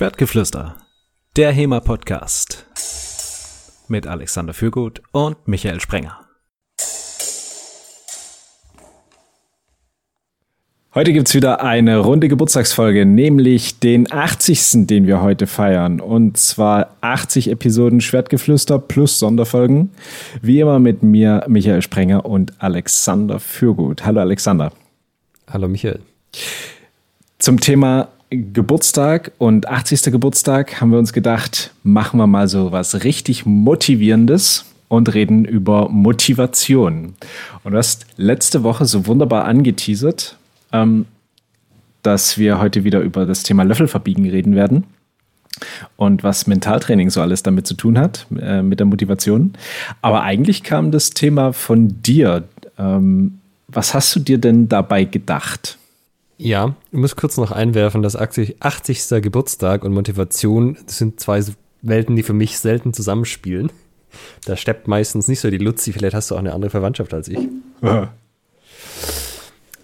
Schwertgeflüster, der HEMA-Podcast mit Alexander Fürgut und Michael Sprenger. Heute gibt's wieder eine runde Geburtstagsfolge, nämlich den 80. den wir heute feiern. Und zwar 80 Episoden Schwertgeflüster plus Sonderfolgen. Wie immer mit mir, Michael Sprenger und Alexander Fürgut. Hallo Alexander. Hallo Michael. Zum Thema Geburtstag und 80. Geburtstag haben wir uns gedacht, machen wir mal so was richtig Motivierendes und reden über Motivation. Und du hast letzte Woche so wunderbar angeteasert, ähm, dass wir heute wieder über das Thema Löffel verbiegen reden werden und was Mentaltraining so alles damit zu tun hat, äh, mit der Motivation. Aber eigentlich kam das Thema von dir. Ähm, was hast du dir denn dabei gedacht? Ja, ich muss kurz noch einwerfen, dass 80. Geburtstag und Motivation sind zwei Welten, die für mich selten zusammenspielen. Da steppt meistens nicht so die Luzi, vielleicht hast du auch eine andere Verwandtschaft als ich. Ja.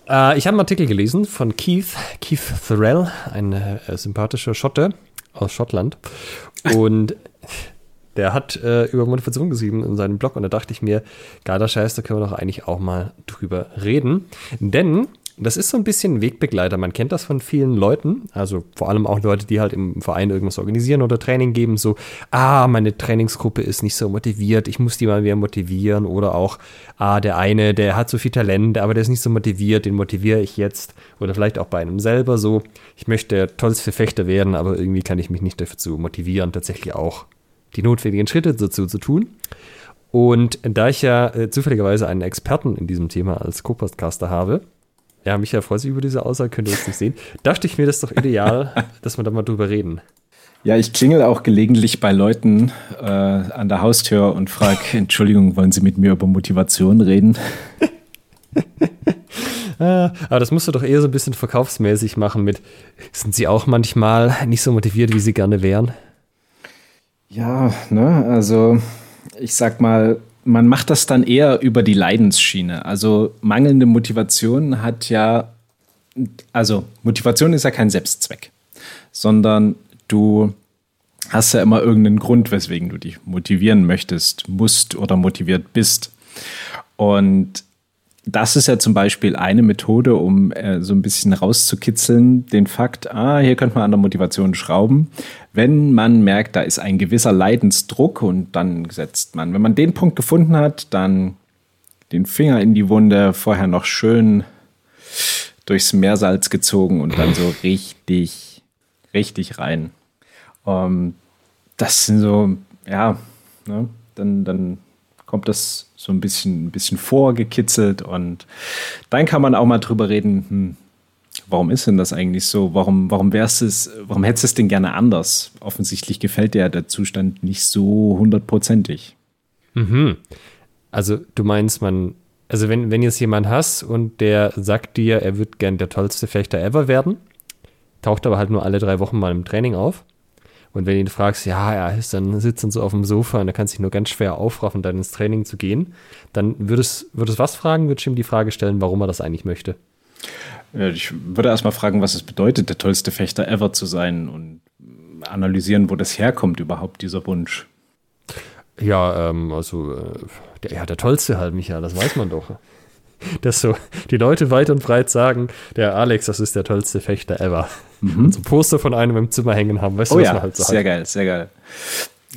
Äh, ich habe einen Artikel gelesen von Keith, Keith Thorell, ein äh, sympathischer Schotte aus Schottland. Und der hat äh, über Motivation geschrieben in seinem Blog und da dachte ich mir, geiler Scheiß, da können wir doch eigentlich auch mal drüber reden. Denn das ist so ein bisschen ein Wegbegleiter. Man kennt das von vielen Leuten, also vor allem auch Leute, die halt im Verein irgendwas organisieren oder Training geben. So, ah, meine Trainingsgruppe ist nicht so motiviert, ich muss die mal wieder motivieren. Oder auch, ah, der eine, der hat so viel Talent, aber der ist nicht so motiviert, den motiviere ich jetzt. Oder vielleicht auch bei einem selber so, ich möchte der tollste Fechter werden, aber irgendwie kann ich mich nicht dazu motivieren, tatsächlich auch die notwendigen Schritte dazu zu tun. Und da ich ja äh, zufälligerweise einen Experten in diesem Thema als Co-Podcaster habe, ja, Michael freut sich über diese Aussage, könnt ihr jetzt nicht sehen. Dachte ich mir, das ist doch ideal, dass wir da mal drüber reden. Ja, ich klingel auch gelegentlich bei Leuten äh, an der Haustür und frage, Entschuldigung, wollen Sie mit mir über Motivation reden? Ah, aber das musst du doch eher so ein bisschen verkaufsmäßig machen mit, sind Sie auch manchmal nicht so motiviert, wie Sie gerne wären? Ja, ne, also ich sag mal, man macht das dann eher über die Leidensschiene. Also mangelnde Motivation hat ja, also Motivation ist ja kein Selbstzweck, sondern du hast ja immer irgendeinen Grund, weswegen du dich motivieren möchtest, musst oder motiviert bist. Und das ist ja zum Beispiel eine Methode, um äh, so ein bisschen rauszukitzeln, den Fakt, ah, hier könnte man an der Motivation schrauben. Wenn man merkt, da ist ein gewisser Leidensdruck und dann setzt man, wenn man den Punkt gefunden hat, dann den Finger in die Wunde, vorher noch schön durchs Meersalz gezogen und dann so richtig, richtig rein. Um, ähm, das sind so, ja, ne, dann, dann kommt das so ein bisschen, ein bisschen vorgekitzelt und dann kann man auch mal drüber reden, hm, warum ist denn das eigentlich so? Warum, warum wär's es, warum hättest du es denn gerne anders? Offensichtlich gefällt dir der Zustand nicht so hundertprozentig. Mhm. Also du meinst, man, also wenn, wenn jetzt jemand hast und der sagt dir, er wird gern der tollste Fechter ever werden, taucht aber halt nur alle drei Wochen mal im Training auf, und wenn du ihn fragst, ja, er ist dann sitzt dann so auf dem Sofa und er kann sich nur ganz schwer aufraffen, dann ins Training zu gehen, dann würdest du was fragen, würdest du ihm die Frage stellen, warum er das eigentlich möchte? Ich würde erstmal fragen, was es bedeutet, der tollste Fechter ever zu sein und analysieren, wo das herkommt überhaupt, dieser Wunsch. Ja, ähm, also, äh, der, ja, der tollste halt, Michael, das weiß man doch dass so die Leute weit und breit sagen, der Alex, das ist der tollste Fechter ever. Mhm. Und so Poster von einem im Zimmer hängen haben, weißt du, oh, was ja, man halt so Sehr geil, sehr geil.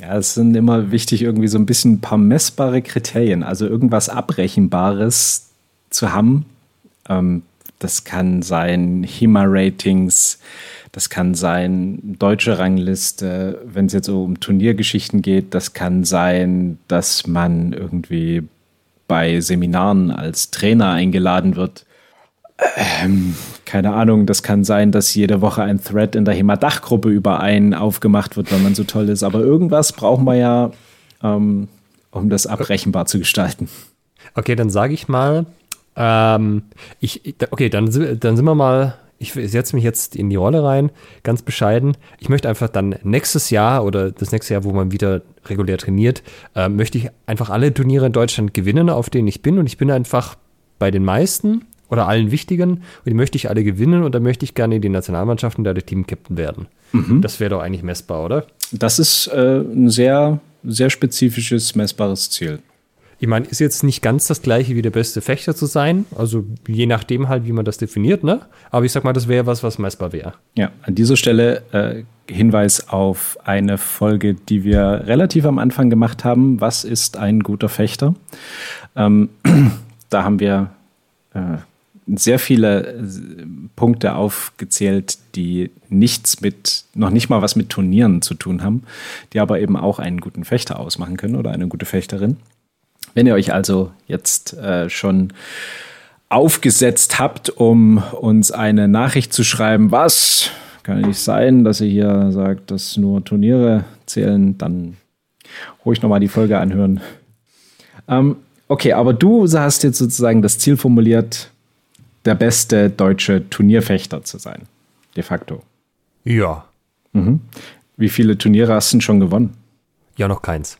Ja, es sind immer wichtig, irgendwie so ein bisschen ein paar messbare Kriterien, also irgendwas Abrechenbares zu haben. Ähm, das kann sein HEMA-Ratings, das kann sein deutsche Rangliste, wenn es jetzt um Turniergeschichten geht, das kann sein, dass man irgendwie bei Seminaren als Trainer eingeladen wird. Ähm, keine Ahnung, das kann sein, dass jede Woche ein Thread in der HEMA-Dachgruppe über einen aufgemacht wird, weil man so toll ist. Aber irgendwas brauchen wir ja, ähm, um das abrechenbar zu gestalten. Okay, dann sage ich mal, ähm, ich, okay, dann, dann sind wir mal ich setze mich jetzt in die Rolle rein, ganz bescheiden. Ich möchte einfach dann nächstes Jahr oder das nächste Jahr, wo man wieder regulär trainiert, äh, möchte ich einfach alle Turniere in Deutschland gewinnen, auf denen ich bin. Und ich bin einfach bei den meisten oder allen wichtigen und die möchte ich alle gewinnen und dann möchte ich gerne in die Nationalmannschaft und da der Team-Captain werden. Mhm. Das wäre doch eigentlich messbar, oder? Das ist äh, ein sehr, sehr spezifisches, messbares Ziel. Ich meine, ist jetzt nicht ganz das gleiche wie der beste Fechter zu sein, also je nachdem halt, wie man das definiert, ne? Aber ich sag mal, das wäre was, was messbar wäre. Ja, an dieser Stelle äh, Hinweis auf eine Folge, die wir relativ am Anfang gemacht haben. Was ist ein guter Fechter? Ähm, da haben wir äh, sehr viele äh, Punkte aufgezählt, die nichts mit, noch nicht mal was mit Turnieren zu tun haben, die aber eben auch einen guten Fechter ausmachen können oder eine gute Fechterin. Wenn ihr euch also jetzt äh, schon aufgesetzt habt, um uns eine Nachricht zu schreiben, was kann nicht sein, dass ihr hier sagt, dass nur Turniere zählen, dann ruhig nochmal die Folge anhören. Ähm, okay, aber du hast jetzt sozusagen das Ziel formuliert, der beste deutsche Turnierfechter zu sein. De facto. Ja. Mhm. Wie viele Turniere hast du schon gewonnen? Ja, noch keins.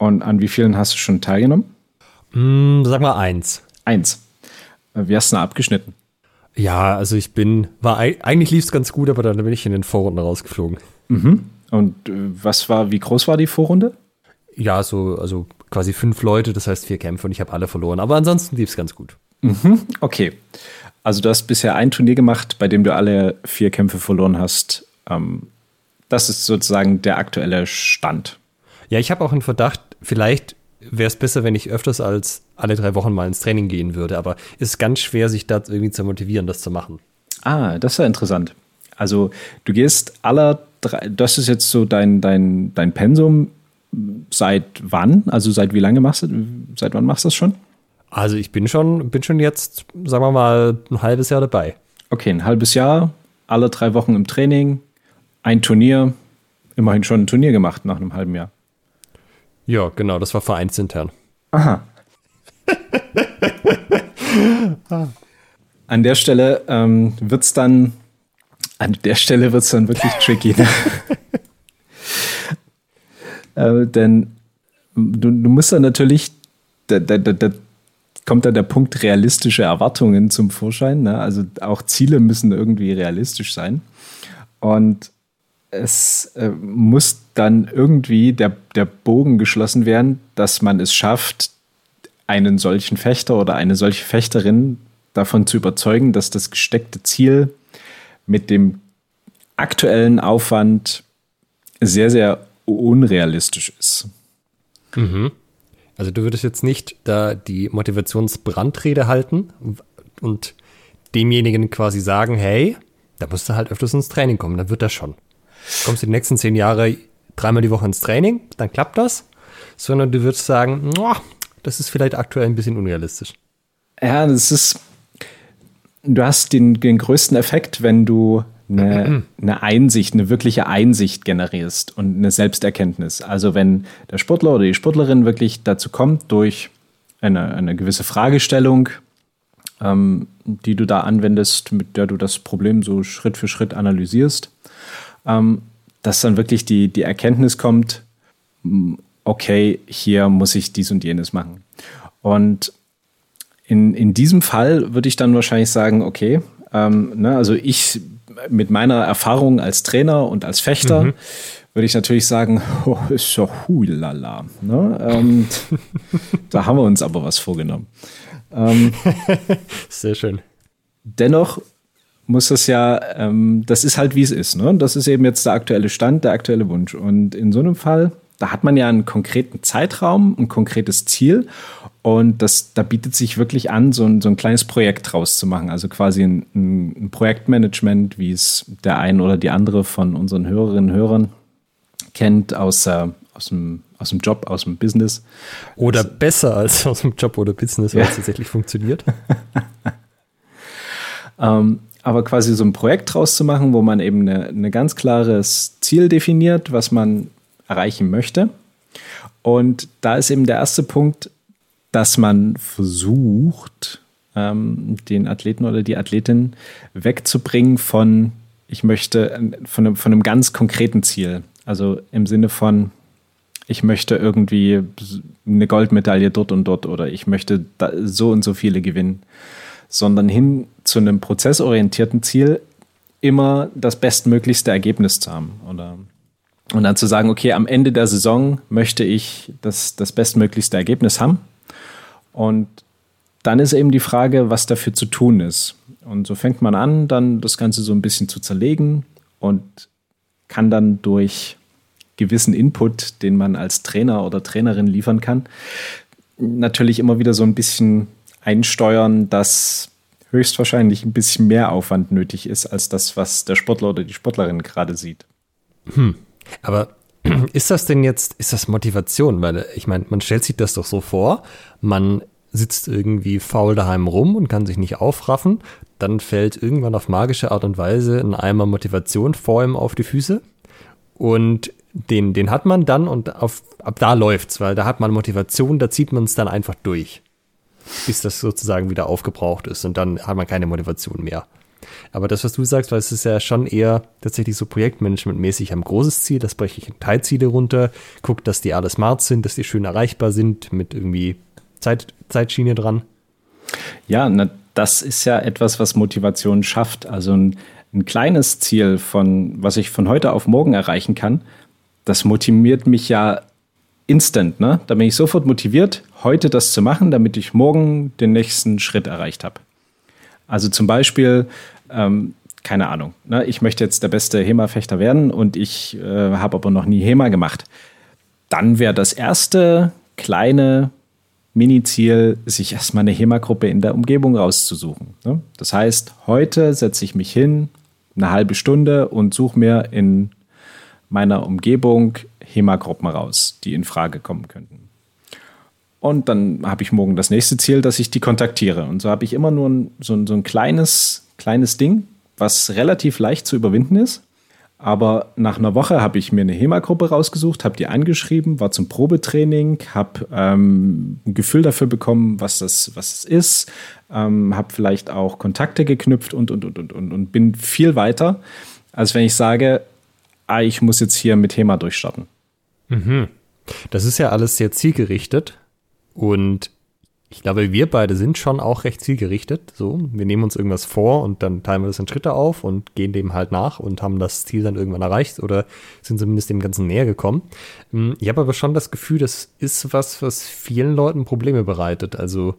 Und an wie vielen hast du schon teilgenommen? Mm, sag mal eins. Eins. Äh, wie hast du denn abgeschnitten? Ja, also ich bin, war eigentlich lief es ganz gut, aber dann bin ich in den Vorrunden rausgeflogen. Mhm. Und äh, was war, wie groß war die Vorrunde? Ja, so, also quasi fünf Leute, das heißt vier Kämpfe und ich habe alle verloren. Aber ansonsten lief es ganz gut. Mhm. Okay. Also du hast bisher ein Turnier gemacht, bei dem du alle vier Kämpfe verloren hast. Ähm, das ist sozusagen der aktuelle Stand. Ja, ich habe auch einen Verdacht, vielleicht wäre es besser, wenn ich öfters als alle drei Wochen mal ins Training gehen würde, aber es ist ganz schwer, sich da irgendwie zu motivieren, das zu machen. Ah, das ist ja interessant. Also du gehst aller drei, das ist jetzt so dein, dein, dein Pensum. Seit wann? Also seit wie lange machst du, seit wann machst du das schon? Also ich bin schon, bin schon jetzt, sagen wir mal, ein halbes Jahr dabei. Okay, ein halbes Jahr, alle drei Wochen im Training, ein Turnier, immerhin schon ein Turnier gemacht nach einem halben Jahr. Ja, genau, das war vereinsintern. Aha. An der Stelle ähm, wird es dann, an der Stelle wird es dann wirklich tricky. Ne? äh, denn du, du, musst dann natürlich, da, da, da, kommt dann der Punkt realistische Erwartungen zum Vorschein. Ne? Also auch Ziele müssen irgendwie realistisch sein. Und es äh, muss dann irgendwie der, der Bogen geschlossen werden, dass man es schafft, einen solchen Fechter oder eine solche Fechterin davon zu überzeugen, dass das gesteckte Ziel mit dem aktuellen Aufwand sehr, sehr unrealistisch ist. Mhm. Also du würdest jetzt nicht da die Motivationsbrandrede halten und demjenigen quasi sagen, hey, da musst du halt öfters ins Training kommen, dann wird das schon kommst du die nächsten zehn Jahre dreimal die Woche ins Training, dann klappt das. Sondern du würdest sagen, das ist vielleicht aktuell ein bisschen unrealistisch. Ja, das ist, du hast den, den größten Effekt, wenn du eine, eine, Einsicht, eine wirkliche Einsicht generierst und eine Selbsterkenntnis. Also wenn der Sportler oder die Sportlerin wirklich dazu kommt, durch eine, eine gewisse Fragestellung, ähm, die du da anwendest, mit der du das Problem so Schritt für Schritt analysierst, ähm, dass dann wirklich die, die Erkenntnis kommt, okay, hier muss ich dies und jenes machen. Und in, in diesem Fall würde ich dann wahrscheinlich sagen, okay, ähm, ne, also ich mit meiner Erfahrung als Trainer und als Fechter mhm. würde ich natürlich sagen, oh, ist ja hulala. Ne? Ähm, da haben wir uns aber was vorgenommen. Ähm, Sehr schön. Dennoch muss das ja, ähm, das ist halt wie es ist. Ne? Das ist eben jetzt der aktuelle Stand, der aktuelle Wunsch. Und in so einem Fall, da hat man ja einen konkreten Zeitraum, ein konkretes Ziel. Und das, da bietet sich wirklich an, so ein, so ein kleines Projekt draus zu machen. Also quasi ein, ein Projektmanagement, wie es der ein oder die andere von unseren Hörerinnen und Hörern kennt aus, äh, aus, dem, aus dem Job, aus dem Business. Oder also, besser als aus dem Job oder Business, weil ja. es tatsächlich funktioniert. ähm, aber quasi so ein Projekt draus zu machen, wo man eben ein ganz klares Ziel definiert, was man erreichen möchte. Und da ist eben der erste Punkt, dass man versucht, ähm, den Athleten oder die Athletin wegzubringen von, ich möchte, von von einem ganz konkreten Ziel. Also im Sinne von, ich möchte irgendwie eine Goldmedaille dort und dort oder ich möchte so und so viele gewinnen sondern hin zu einem prozessorientierten Ziel immer das bestmöglichste Ergebnis zu haben. Oder und dann zu sagen, okay, am Ende der Saison möchte ich das, das bestmöglichste Ergebnis haben. Und dann ist eben die Frage, was dafür zu tun ist. Und so fängt man an, dann das Ganze so ein bisschen zu zerlegen und kann dann durch gewissen Input, den man als Trainer oder Trainerin liefern kann, natürlich immer wieder so ein bisschen einsteuern, dass höchstwahrscheinlich ein bisschen mehr Aufwand nötig ist als das, was der Sportler oder die Sportlerin gerade sieht. Hm. Aber ist das denn jetzt, ist das Motivation? Weil ich meine, man stellt sich das doch so vor, man sitzt irgendwie faul daheim rum und kann sich nicht aufraffen, dann fällt irgendwann auf magische Art und Weise ein Eimer Motivation vor ihm auf die Füße und den, den hat man dann und auf, ab da läuft's, weil da hat man Motivation, da zieht man es dann einfach durch, bis das sozusagen wieder aufgebraucht ist und dann hat man keine Motivation mehr. Aber das, was du sagst, weil es ist ja schon eher tatsächlich so Projektmanagement-mäßig. Ich habe ein großes Ziel, das breche ich in Teilziele runter, gucke, dass die alle smart sind, dass die schön erreichbar sind, mit irgendwie Zeit, Zeitschiene dran. Ja, na, das ist ja etwas, was Motivation schafft. Also ein, ein kleines Ziel von, was ich von heute auf morgen erreichen kann, das motiviert mich ja instant, ne? Da bin ich sofort motiviert, heute das zu machen, damit ich morgen den nächsten Schritt erreicht habe. Also zum Beispiel, ähm, keine Ahnung, ne? ich möchte jetzt der beste HEMA-Fechter werden und ich äh, habe aber noch nie HEMA gemacht. Dann wäre das erste kleine Mini-Ziel, sich erstmal eine HEMA-Gruppe in der Umgebung rauszusuchen. Ne? Das heißt, heute setze ich mich hin, eine halbe Stunde und suche mir in meiner Umgebung HEMA-Gruppen raus, die in Frage kommen könnten. Und dann habe ich morgen das nächste Ziel, dass ich die kontaktiere. Und so habe ich immer nur ein, so, ein, so ein kleines, kleines Ding, was relativ leicht zu überwinden ist. Aber nach einer Woche habe ich mir eine HEMA-Gruppe rausgesucht, habe die angeschrieben, war zum Probetraining, habe ähm, ein Gefühl dafür bekommen, was das, was es ist, ähm, habe vielleicht auch Kontakte geknüpft und, und, und, und, und, und bin viel weiter, als wenn ich sage, ah, ich muss jetzt hier mit HEMA durchstarten. Mhm. Das ist ja alles sehr zielgerichtet. Und ich glaube, wir beide sind schon auch recht zielgerichtet. So, wir nehmen uns irgendwas vor und dann teilen wir das in Schritte auf und gehen dem halt nach und haben das Ziel dann irgendwann erreicht oder sind zumindest dem Ganzen näher gekommen. Hm, ich habe aber schon das Gefühl, das ist was, was vielen Leuten Probleme bereitet. Also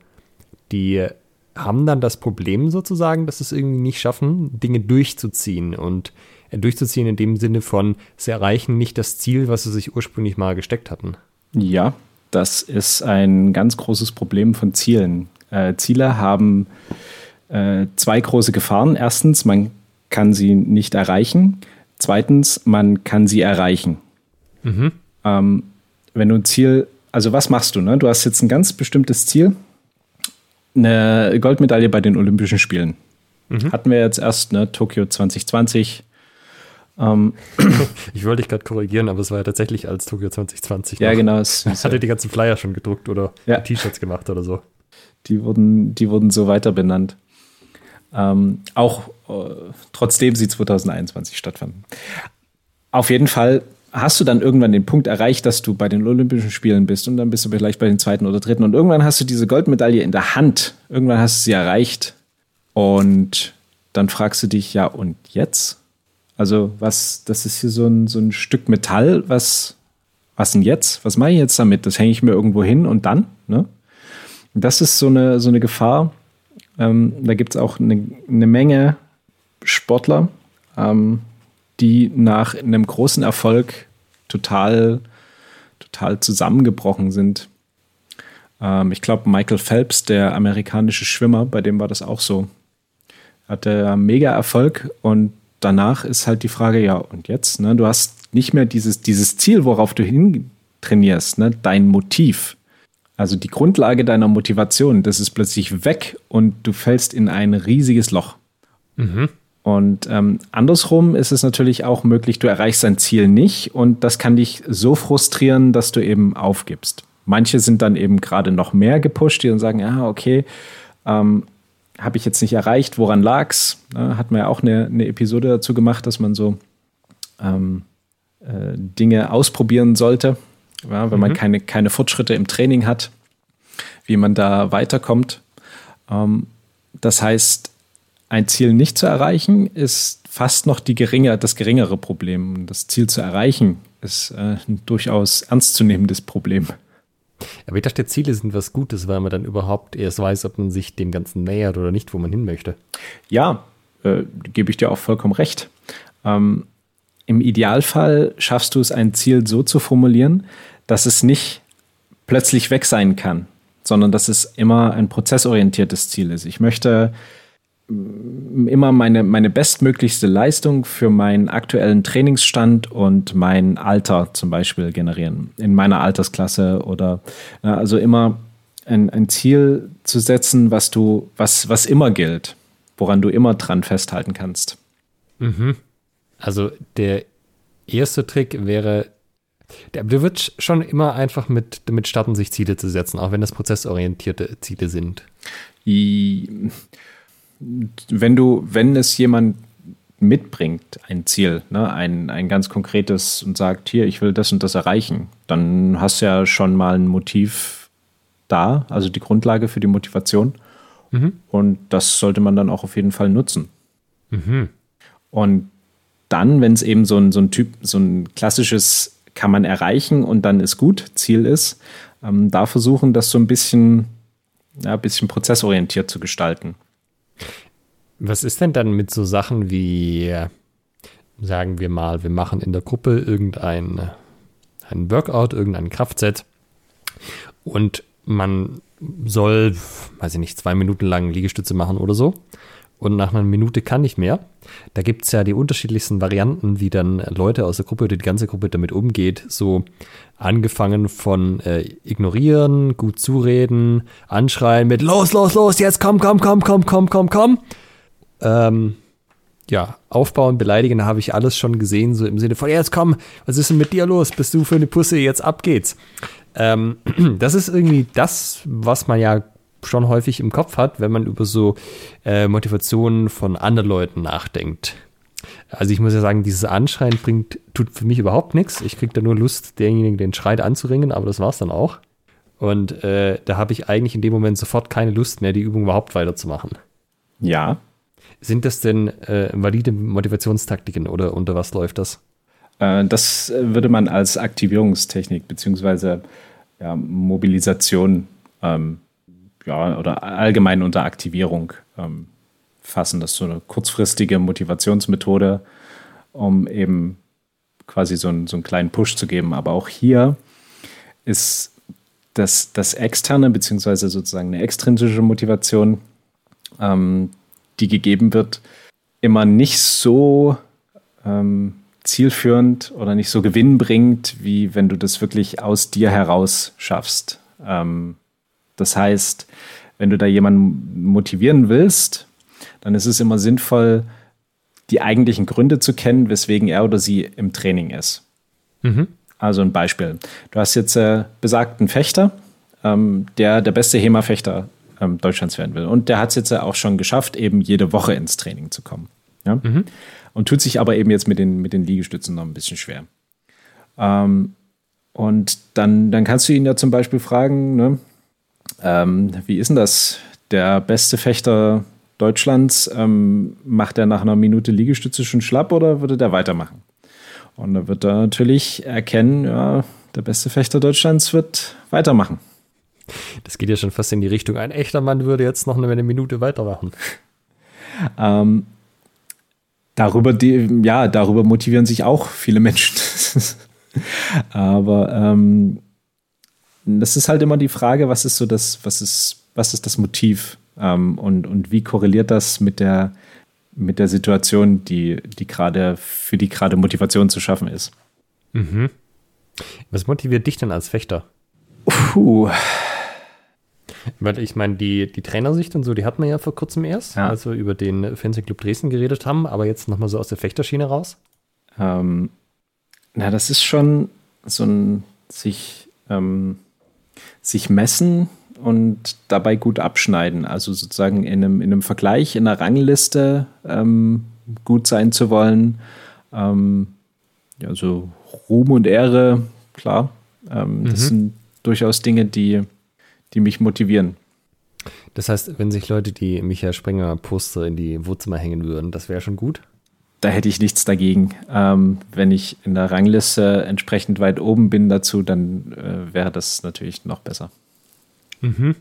die haben dann das Problem sozusagen, dass sie es irgendwie nicht schaffen, Dinge durchzuziehen und durchzuziehen in dem Sinne von, sie erreichen nicht das Ziel, was sie sich ursprünglich mal gesteckt hatten. Ja, das ist ein ganz großes Problem von Zielen. Äh, Ziele haben äh, zwei große Gefahren. Erstens, man kann sie nicht erreichen. Zweitens, man kann sie erreichen. Mhm. Ähm, wenn du ein Ziel, also was machst du? Ne? Du hast jetzt ein ganz bestimmtes Ziel, eine Goldmedaille bei den Olympischen Spielen. Mhm. Hatten wir jetzt erst, ne, Tokio 2020, ähm, ich wollte dich gerade korrigieren, aber es war ja tatsächlich als Tokio 2020. Ja, noch. genau. Es, hatte die ganzen Flyer schon gedruckt oder ja. T-Shirts gemacht oder so. Die wurden, die wurden so weiter benannt. Ähm, auch äh, trotzdem sie 2021 stattfanden. Auf jeden Fall hast du dann irgendwann den Punkt erreicht, dass du bei den Olympischen Spielen bist und dann bist du vielleicht bei den zweiten oder dritten und irgendwann hast du diese Goldmedaille in der Hand. Irgendwann hast du sie erreicht und dann fragst du dich, ja, und jetzt? Also, was, das ist hier so ein, so ein Stück Metall, was, was denn jetzt? Was mache ich jetzt damit? Das hänge ich mir irgendwo hin und dann? Ne? Das ist so eine, so eine Gefahr. Ähm, da gibt es auch eine, eine, Menge Sportler, ähm, die nach einem großen Erfolg total, total zusammengebrochen sind. Ähm, ich glaube, Michael Phelps, der amerikanische Schwimmer, bei dem war das auch so. Hatte mega Erfolg und danach ist halt die Frage, ja, und jetzt? Ne? Du hast nicht mehr dieses, dieses Ziel, worauf du hin trainierst, ne? dein Motiv. Also die Grundlage deiner Motivation, das ist plötzlich weg und du fällst in ein riesiges Loch. Mhm. Und ähm, andersrum ist es natürlich auch möglich, du erreichst dein Ziel nicht und das kann dich so frustrieren, dass du eben aufgibst. Manche sind dann eben gerade noch mehr gepusht, die dann sagen, ja, okay, ähm, habe ich jetzt nicht erreicht, woran lag's? Ne, hat man ja auch eine, eine Episode dazu gemacht, dass man so ähm, äh, Dinge ausprobieren sollte, ja, wenn mhm. man keine, keine Fortschritte im Training hat, wie man da weiterkommt. Ähm, Das heißt, ein Ziel nicht zu erreichen ist fast noch die geringe, das geringere Problem. Das Ziel zu erreichen ist äh, ein durchaus ernstzunehmendes Problem. Aber ich dachte, Ziele sind was Gutes, weil man dann überhaupt erst weiß, ob man sich dem Ganzen nähert oder nicht, wo man hin möchte. Ja, äh, gebe ich dir auch vollkommen recht. Ähm, Im Idealfall schaffst du es, ein Ziel so zu formulieren, dass es nicht plötzlich weg sein kann, sondern dass es immer ein prozessorientiertes Ziel ist. Ich möchte immer meine, meine bestmöglichste Leistung für meinen aktuellen Trainingsstand und mein Alter zum Beispiel generieren, in meiner Altersklasse oder also immer ein, ein Ziel zu setzen, was du, was, was immer gilt, woran du immer dran festhalten kannst. Mhm. Also der erste Trick wäre, der, der wird schon immer einfach mit, damit starten, sich Ziele zu setzen, auch wenn das prozessorientierte Ziele sind. I wenn du, wenn es jemand mitbringt, ein Ziel, ne, ein, ein ganz konkretes und sagt, hier, ich will das und das erreichen, dann hast du ja schon mal ein Motiv da, also die Grundlage für die Motivation. Mhm. Und das sollte man dann auch auf jeden Fall nutzen. Mhm. Und dann, wenn es eben so ein, so ein Typ, so ein klassisches kann man erreichen und dann ist gut, Ziel ist, ähm, da versuchen, das so ein bisschen, ja, ein bisschen prozessorientiert zu gestalten. Was ist denn dann mit so Sachen wie, sagen wir mal, wir machen in der Gruppe irgendein ein Workout, irgendein Kraftset und man soll, weiß ich nicht, zwei Minuten lang Liegestütze machen oder so und nach einer Minute kann nicht mehr. Da gibt es ja die unterschiedlichsten Varianten, wie dann Leute aus der Gruppe oder die ganze Gruppe damit umgeht. So angefangen von äh, ignorieren, gut zureden, anschreien mit los, los, los, jetzt komm, komm, komm, komm, komm, komm, komm ähm, ja, aufbauen, beleidigen, habe ich alles schon gesehen, so im Sinne von, jetzt komm, was ist denn mit dir los? Bist du für eine Pusse? Jetzt ab geht's. Ähm, das ist irgendwie das, was man ja schon häufig im Kopf hat, wenn man über so äh, Motivationen von anderen Leuten nachdenkt. Also ich muss ja sagen, dieses Anschreien bringt, tut für mich überhaupt nichts. Ich kriege da nur Lust, denjenigen den Schreit anzuringen, aber das war's dann auch. Und äh, da habe ich eigentlich in dem Moment sofort keine Lust mehr, die Übung überhaupt weiterzumachen. Ja, sind das denn äh, valide Motivationstaktiken oder unter was läuft das? Äh, das würde man als Aktivierungstechnik beziehungsweise ja, Mobilisation ähm, ja, oder allgemein unter Aktivierung ähm, fassen. Das ist so eine kurzfristige Motivationsmethode, um eben quasi so, ein, so einen kleinen Push zu geben. Aber auch hier ist das, das externe beziehungsweise sozusagen eine extrinsische Motivation ähm, die gegeben wird, immer nicht so ähm, zielführend oder nicht so gewinnbringend, wie wenn du das wirklich aus dir heraus schaffst. Ähm, das heißt, wenn du da jemanden motivieren willst, dann ist es immer sinnvoll, die eigentlichen Gründe zu kennen, weswegen er oder sie im Training ist. Mhm. Also ein Beispiel. Du hast jetzt äh, besagten Fechter, ähm, der der beste HEMA-Fechter ähm, Deutschlands werden will. Und der hat es jetzt auch schon geschafft, eben jede Woche ins Training zu kommen. Ja? Mhm. Und tut sich aber eben jetzt mit den, mit den Liegestützen noch ein bisschen schwer. Ähm, und dann, dann kannst du ihn ja zum Beispiel fragen, ne, ähm, wie ist denn das? Der beste Fechter Deutschlands, ähm, macht er nach einer Minute Liegestütze schon schlapp oder würde der weitermachen? Und da wird er natürlich erkennen, ja, der beste Fechter Deutschlands wird weitermachen. Das geht ja schon fast in die Richtung, ein echter Mann würde jetzt noch eine Minute weitermachen. Ähm, darüber, die, ja, darüber motivieren sich auch viele Menschen. Aber ähm, das ist halt immer die Frage, was ist so das, was ist, was ist das Motiv ähm, und, und wie korreliert das mit der, mit der Situation, die, die gerade, für die gerade Motivation zu schaffen ist. Mhm. Was motiviert dich denn als Fechter? Puh. Weil ich meine, die, die Trainersicht und so, die hat man ja vor kurzem erst, ja. als wir über den Fancy Club Dresden geredet haben, aber jetzt nochmal so aus der Fechterschiene raus. Ähm, na, das ist schon so ein sich, ähm, sich messen und dabei gut abschneiden. Also sozusagen in einem, in einem Vergleich, in einer Rangliste ähm, gut sein zu wollen. Ähm, ja, so Ruhm und Ehre, klar. Ähm, das mhm. sind durchaus Dinge, die die mich motivieren. Das heißt, wenn sich Leute die Michael Sprenger Poster in die Wohnzimmer hängen würden, das wäre schon gut? Da hätte ich nichts dagegen. Ähm, wenn ich in der Rangliste entsprechend weit oben bin dazu, dann äh, wäre das natürlich noch besser. Mhm.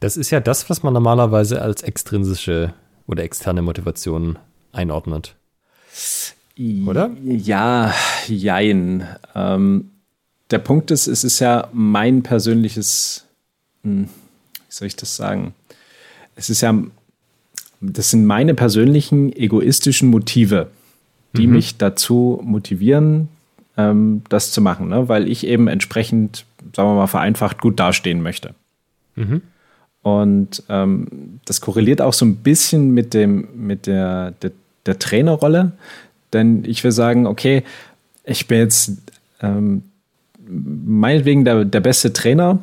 Das ist ja das, was man normalerweise als extrinsische oder externe Motivation einordnet. Oder? Ja, jein. Ähm, der Punkt ist, es ist ja mein persönliches, wie soll ich das sagen? Es ist ja, das sind meine persönlichen egoistischen Motive, die mhm. mich dazu motivieren, ähm, das zu machen, ne? weil ich eben entsprechend, sagen wir mal, vereinfacht gut dastehen möchte. Mhm. Und ähm, das korreliert auch so ein bisschen mit, dem, mit der, der, der Trainerrolle. Denn ich will sagen, okay, ich bin jetzt ähm, meinetwegen der, der beste Trainer,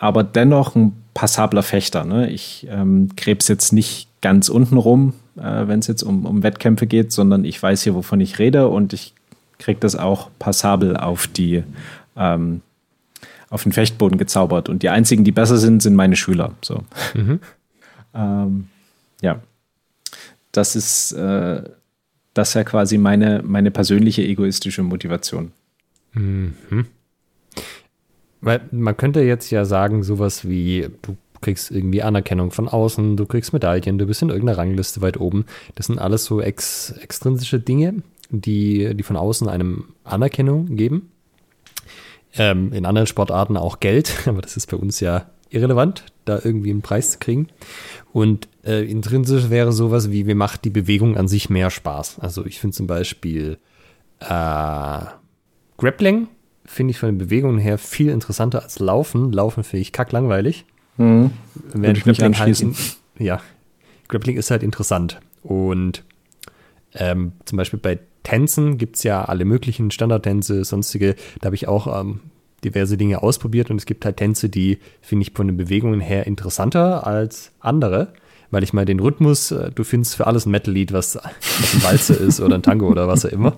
aber dennoch ein passabler Fechter. Ne? Ich ähm, krebs jetzt nicht ganz unten rum, äh, wenn es jetzt um, um Wettkämpfe geht, sondern ich weiß hier, wovon ich rede und ich kriege das auch passabel auf die ähm, auf den Fechtboden gezaubert. Und die einzigen, die besser sind, sind meine Schüler. So. Mhm. ähm, ja. Das ist äh, das ist ja quasi meine, meine persönliche egoistische Motivation. Mhm. Weil man könnte jetzt ja sagen, sowas wie, du kriegst irgendwie Anerkennung von außen, du kriegst Medaillen, du bist in irgendeiner Rangliste weit oben. Das sind alles so ex extrinsische Dinge, die, die von außen einem Anerkennung geben. Ähm, in anderen Sportarten auch Geld, aber das ist bei uns ja irrelevant, da irgendwie einen Preis zu kriegen. Und äh, intrinsisch wäre sowas wie, mir macht die Bewegung an sich mehr Spaß. Also ich finde zum Beispiel äh, Grappling finde ich von den Bewegungen her viel interessanter als Laufen. Laufen finde ich kacklangweilig. Mhm. Während ich Grappling halt in, ja, Grappling ist halt interessant. Und ähm, zum Beispiel bei Tänzen gibt es ja alle möglichen Standardtänze, sonstige. Da habe ich auch ähm, diverse Dinge ausprobiert und es gibt halt Tänze, die finde ich von den Bewegungen her interessanter als andere. Weil ich mal den Rhythmus, äh, du findest für alles ein Metal-Lied, was, ein Walze ist oder ein Tango oder was auch immer.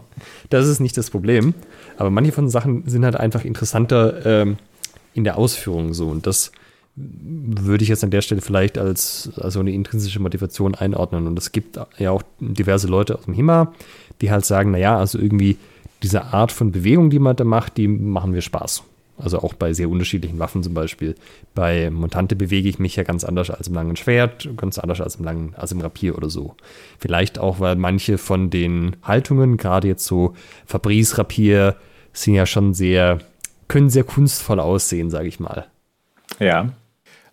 Das ist nicht das Problem. Aber manche von den Sachen sind halt einfach interessanter ähm, in der Ausführung so. Und das würde ich jetzt an der Stelle vielleicht als also eine intrinsische Motivation einordnen. Und es gibt ja auch diverse Leute aus dem HIMA, die halt sagen, naja, also irgendwie diese Art von Bewegung, die man da macht, die machen wir Spaß. Also auch bei sehr unterschiedlichen Waffen zum Beispiel. Bei Montante bewege ich mich ja ganz anders als im langen Schwert, ganz anders als im langen, als im Rapier oder so. Vielleicht auch, weil manche von den Haltungen, gerade jetzt so Fabrice Rapier, sind ja schon sehr, können sehr kunstvoll aussehen, sage ich mal. Ja.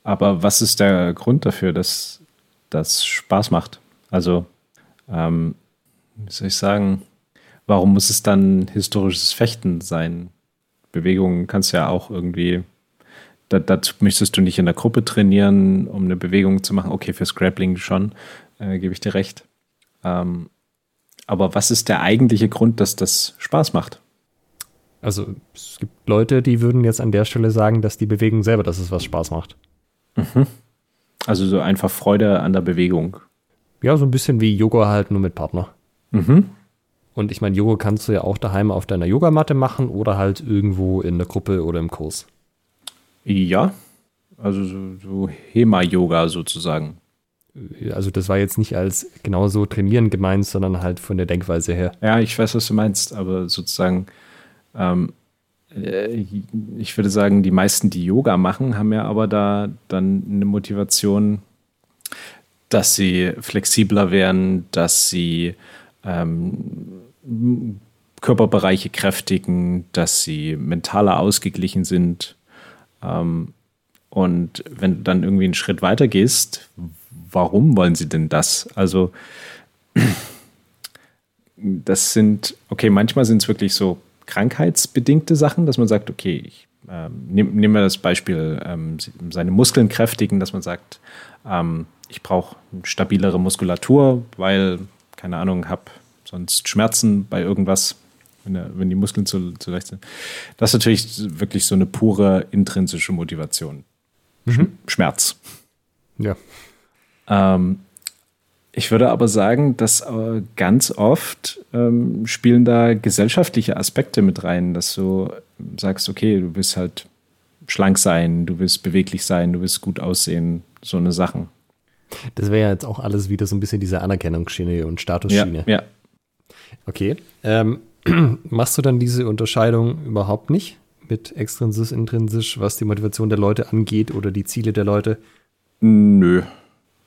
Aber was ist der Grund dafür, dass das Spaß macht? Also, ähm, wie soll ich sagen, warum muss es dann historisches Fechten sein? Bewegungen kannst du ja auch irgendwie, da, dazu möchtest du nicht in der Gruppe trainieren, um eine Bewegung zu machen. Okay, für Scrappling schon, äh, gebe ich dir recht. Ähm, aber was ist der eigentliche Grund, dass das Spaß macht? Also es gibt Leute, die würden jetzt an der Stelle sagen, dass die Bewegung selber, dass es was Spaß macht. Mhm. Also so einfach Freude an der Bewegung. Ja, so ein bisschen wie Yoga halt nur mit Partner. Mhm. Und ich meine, Yoga kannst du ja auch daheim auf deiner Yogamatte machen oder halt irgendwo in der Gruppe oder im Kurs. Ja, also so, so Hema-Yoga sozusagen. Also das war jetzt nicht als genau so trainieren gemeint, sondern halt von der Denkweise her. Ja, ich weiß, was du meinst, aber sozusagen, ähm, äh, ich würde sagen, die meisten, die Yoga machen, haben ja aber da dann eine Motivation, dass sie flexibler werden, dass sie ähm, Körperbereiche kräftigen, dass sie mentaler ausgeglichen sind. Ähm, und wenn du dann irgendwie einen Schritt weiter gehst, warum wollen sie denn das? Also, das sind, okay, manchmal sind es wirklich so krankheitsbedingte Sachen, dass man sagt, okay, ich ähm, nehmen nehm wir das Beispiel, ähm, seine Muskeln kräftigen, dass man sagt, ähm, ich brauche stabilere Muskulatur, weil, keine Ahnung, habe sonst Schmerzen bei irgendwas, wenn, der, wenn die Muskeln zu, zu leicht sind. Das ist natürlich wirklich so eine pure intrinsische Motivation. Mhm. Schmerz. Ja. Ähm, ich würde aber sagen, dass äh, ganz oft ähm, spielen da gesellschaftliche Aspekte mit rein, dass du sagst, okay, du bist halt schlank sein, du willst beweglich sein, du willst gut aussehen, so eine Sachen. Das wäre ja jetzt auch alles wieder so ein bisschen diese Anerkennungsschiene und Statusschiene. Ja, ja. Okay. Ähm, machst du dann diese Unterscheidung überhaupt nicht mit extrinsisch, intrinsisch, was die Motivation der Leute angeht oder die Ziele der Leute? Nö.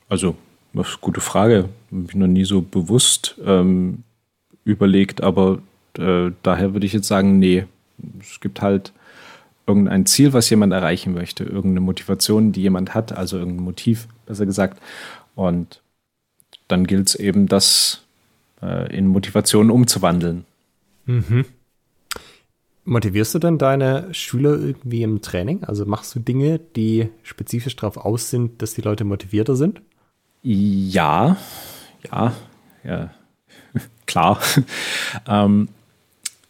Also, das ist eine gute Frage. Habe ich noch nie so bewusst ähm, überlegt, aber äh, daher würde ich jetzt sagen, nee. Es gibt halt irgendein Ziel, was jemand erreichen möchte, irgendeine Motivation, die jemand hat, also irgendein Motiv, besser gesagt. Und dann gilt es eben, das äh, in Motivation umzuwandeln. Mhm. Motivierst du dann deine Schüler irgendwie im Training? Also machst du Dinge, die spezifisch darauf aus sind, dass die Leute motivierter sind? Ja, ja, ja, klar. ähm,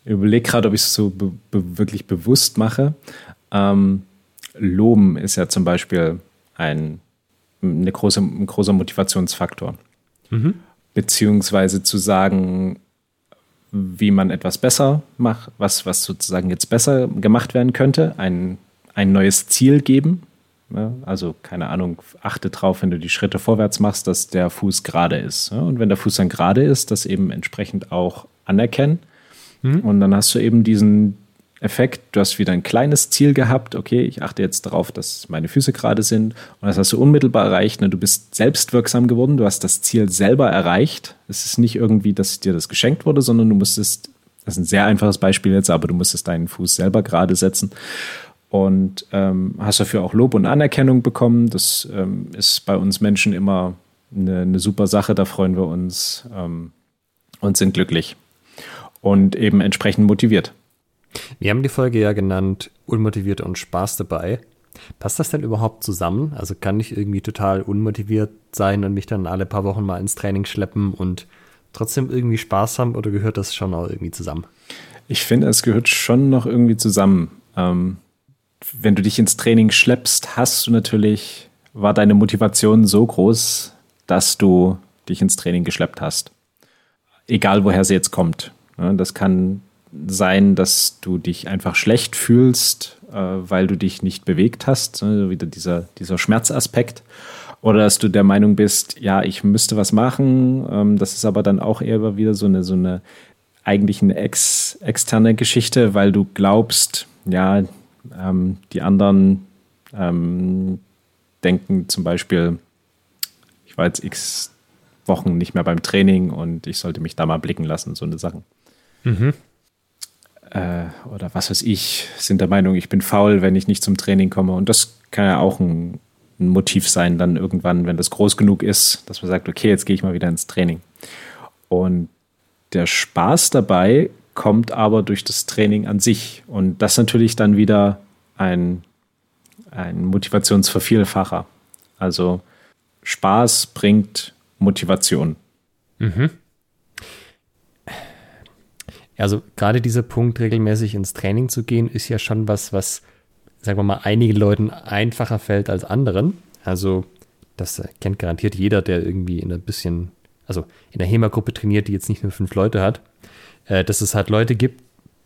überlege gerade, ob ich es so be be wirklich bewusst mache. Ähm, Loben ist ja zum Beispiel ein, eine große, ein großer Motivationsfaktor. Mhm. Beziehungsweise zu sagen, wie man etwas besser macht, was, was sozusagen jetzt besser gemacht werden könnte, ein, ein neues Ziel geben. Ja, also, keine Ahnung, achte drauf, wenn du die Schritte vorwärts machst, dass der Fuß gerade ist. Ja, und wenn der Fuß dann gerade ist, das eben entsprechend auch anerkennen. Mhm. Und dann hast du eben diesen Effekt, du hast wieder ein kleines Ziel gehabt, okay, ich achte jetzt darauf, dass meine Füße gerade sind und das hast du unmittelbar erreicht, ne? du bist selbstwirksam geworden, du hast das Ziel selber erreicht. Es ist nicht irgendwie, dass dir das geschenkt wurde, sondern du musstest, das ist ein sehr einfaches Beispiel jetzt, aber du musstest deinen Fuß selber gerade setzen und ähm, hast dafür auch Lob und Anerkennung bekommen. Das ähm, ist bei uns Menschen immer eine, eine, super Sache, da freuen wir uns ähm, und sind glücklich und eben entsprechend motiviert. Wir haben die Folge ja genannt, unmotiviert und Spaß dabei. Passt das denn überhaupt zusammen? Also kann ich irgendwie total unmotiviert sein und mich dann alle paar Wochen mal ins Training schleppen und trotzdem irgendwie Spaß haben oder gehört das schon auch irgendwie zusammen? Ich finde, es gehört schon noch irgendwie zusammen. Ähm, wenn du dich ins Training schleppst, hast du natürlich, war deine Motivation so groß, dass du dich ins Training geschleppt hast. Egal woher sie jetzt kommt. Das kann sein, dass du dich einfach schlecht fühlst, äh, weil du dich nicht bewegt hast, also wieder dieser, dieser Schmerzaspekt. Oder dass du der Meinung bist, ja, ich müsste was machen. Ähm, das ist aber dann auch eher wieder so eine, so eine eigentlich eine ex, externe Geschichte, weil du glaubst, ja, ähm, die anderen ähm, denken zum Beispiel, ich war jetzt x Wochen nicht mehr beim Training und ich sollte mich da mal blicken lassen, so eine Sachen. Mhm äh, oder was weiß ich, sind der Meinung, ich bin faul, wenn ich nicht zum Training komme. Und das kann ja auch ein, ein Motiv sein, dann irgendwann, wenn das groß genug ist, dass man sagt, okay, jetzt gehe ich mal wieder ins Training. Und der Spaß dabei kommt aber durch das Training an sich. Und das natürlich dann wieder ein, ein Motivationsvervielfacher. Also Spaß bringt Motivation. Mhm. Also gerade dieser Punkt, regelmäßig ins Training zu gehen, ist ja schon was, was, sagen wir mal, einigen Leuten einfacher fällt als anderen. Also das kennt garantiert jeder, der irgendwie in ein bisschen, also in der HEMA-Gruppe trainiert, die jetzt nicht nur fünf Leute hat, äh, dass es halt Leute gibt,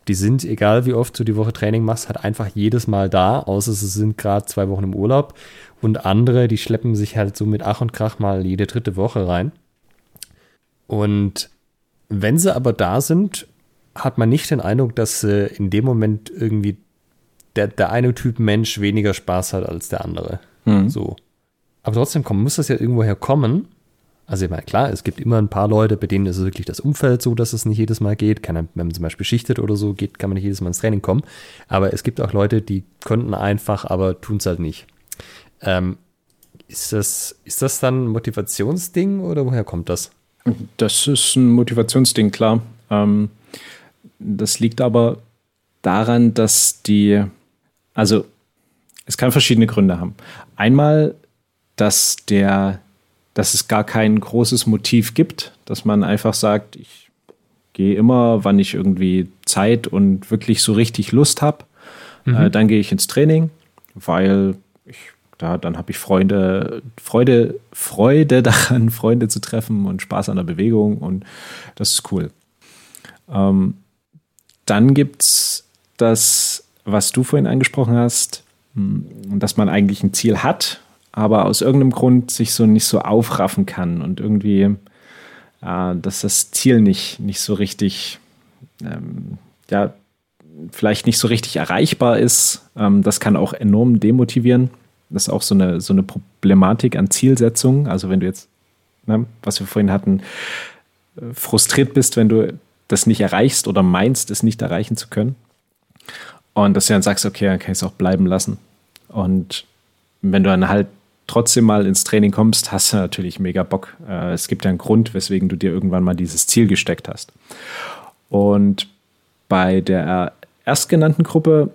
die sind, egal wie oft du die Woche Training machst, halt einfach jedes Mal da, außer sie sind gerade zwei Wochen im Urlaub. Und andere, die schleppen sich halt so mit Ach und Krach mal jede dritte Woche rein. Und wenn sie aber da sind hat man nicht den Eindruck, dass äh, in dem Moment irgendwie der, der eine Typ Mensch weniger Spaß hat als der andere. Mhm. So. Aber trotzdem kommen, muss das ja irgendwoher kommen. Also ich meine, klar, es gibt immer ein paar Leute, bei denen ist es wirklich das Umfeld so, dass es nicht jedes Mal geht. Kann, wenn man zum Beispiel schichtet oder so geht, kann man nicht jedes Mal ins Training kommen. Aber es gibt auch Leute, die könnten einfach, aber tun es halt nicht. Ähm, ist, das, ist das dann ein Motivationsding oder woher kommt das? Das ist ein Motivationsding, klar. Ähm, das liegt aber daran, dass die, also es kann verschiedene Gründe haben. Einmal, dass der, dass es gar kein großes Motiv gibt, dass man einfach sagt, ich gehe immer, wann ich irgendwie Zeit und wirklich so richtig Lust habe. Mhm. Äh, dann gehe ich ins Training, weil ich da, dann habe ich Freunde, Freude, Freude daran, Freunde zu treffen und Spaß an der Bewegung und das ist cool. Ähm, dann gibt es das, was du vorhin angesprochen hast, hm, dass man eigentlich ein Ziel hat, aber aus irgendeinem Grund sich so nicht so aufraffen kann und irgendwie, äh, dass das Ziel nicht, nicht so richtig, ähm, ja, vielleicht nicht so richtig erreichbar ist. Ähm, das kann auch enorm demotivieren. Das ist auch so eine, so eine Problematik an Zielsetzung. Also wenn du jetzt, ne, was wir vorhin hatten, äh, frustriert bist, wenn du das nicht erreichst oder meinst, es nicht erreichen zu können. Und dass du dann sagst, okay, dann kann ich es auch bleiben lassen. Und wenn du dann halt trotzdem mal ins Training kommst, hast du natürlich mega Bock. Äh, es gibt ja einen Grund, weswegen du dir irgendwann mal dieses Ziel gesteckt hast. Und bei der erstgenannten Gruppe,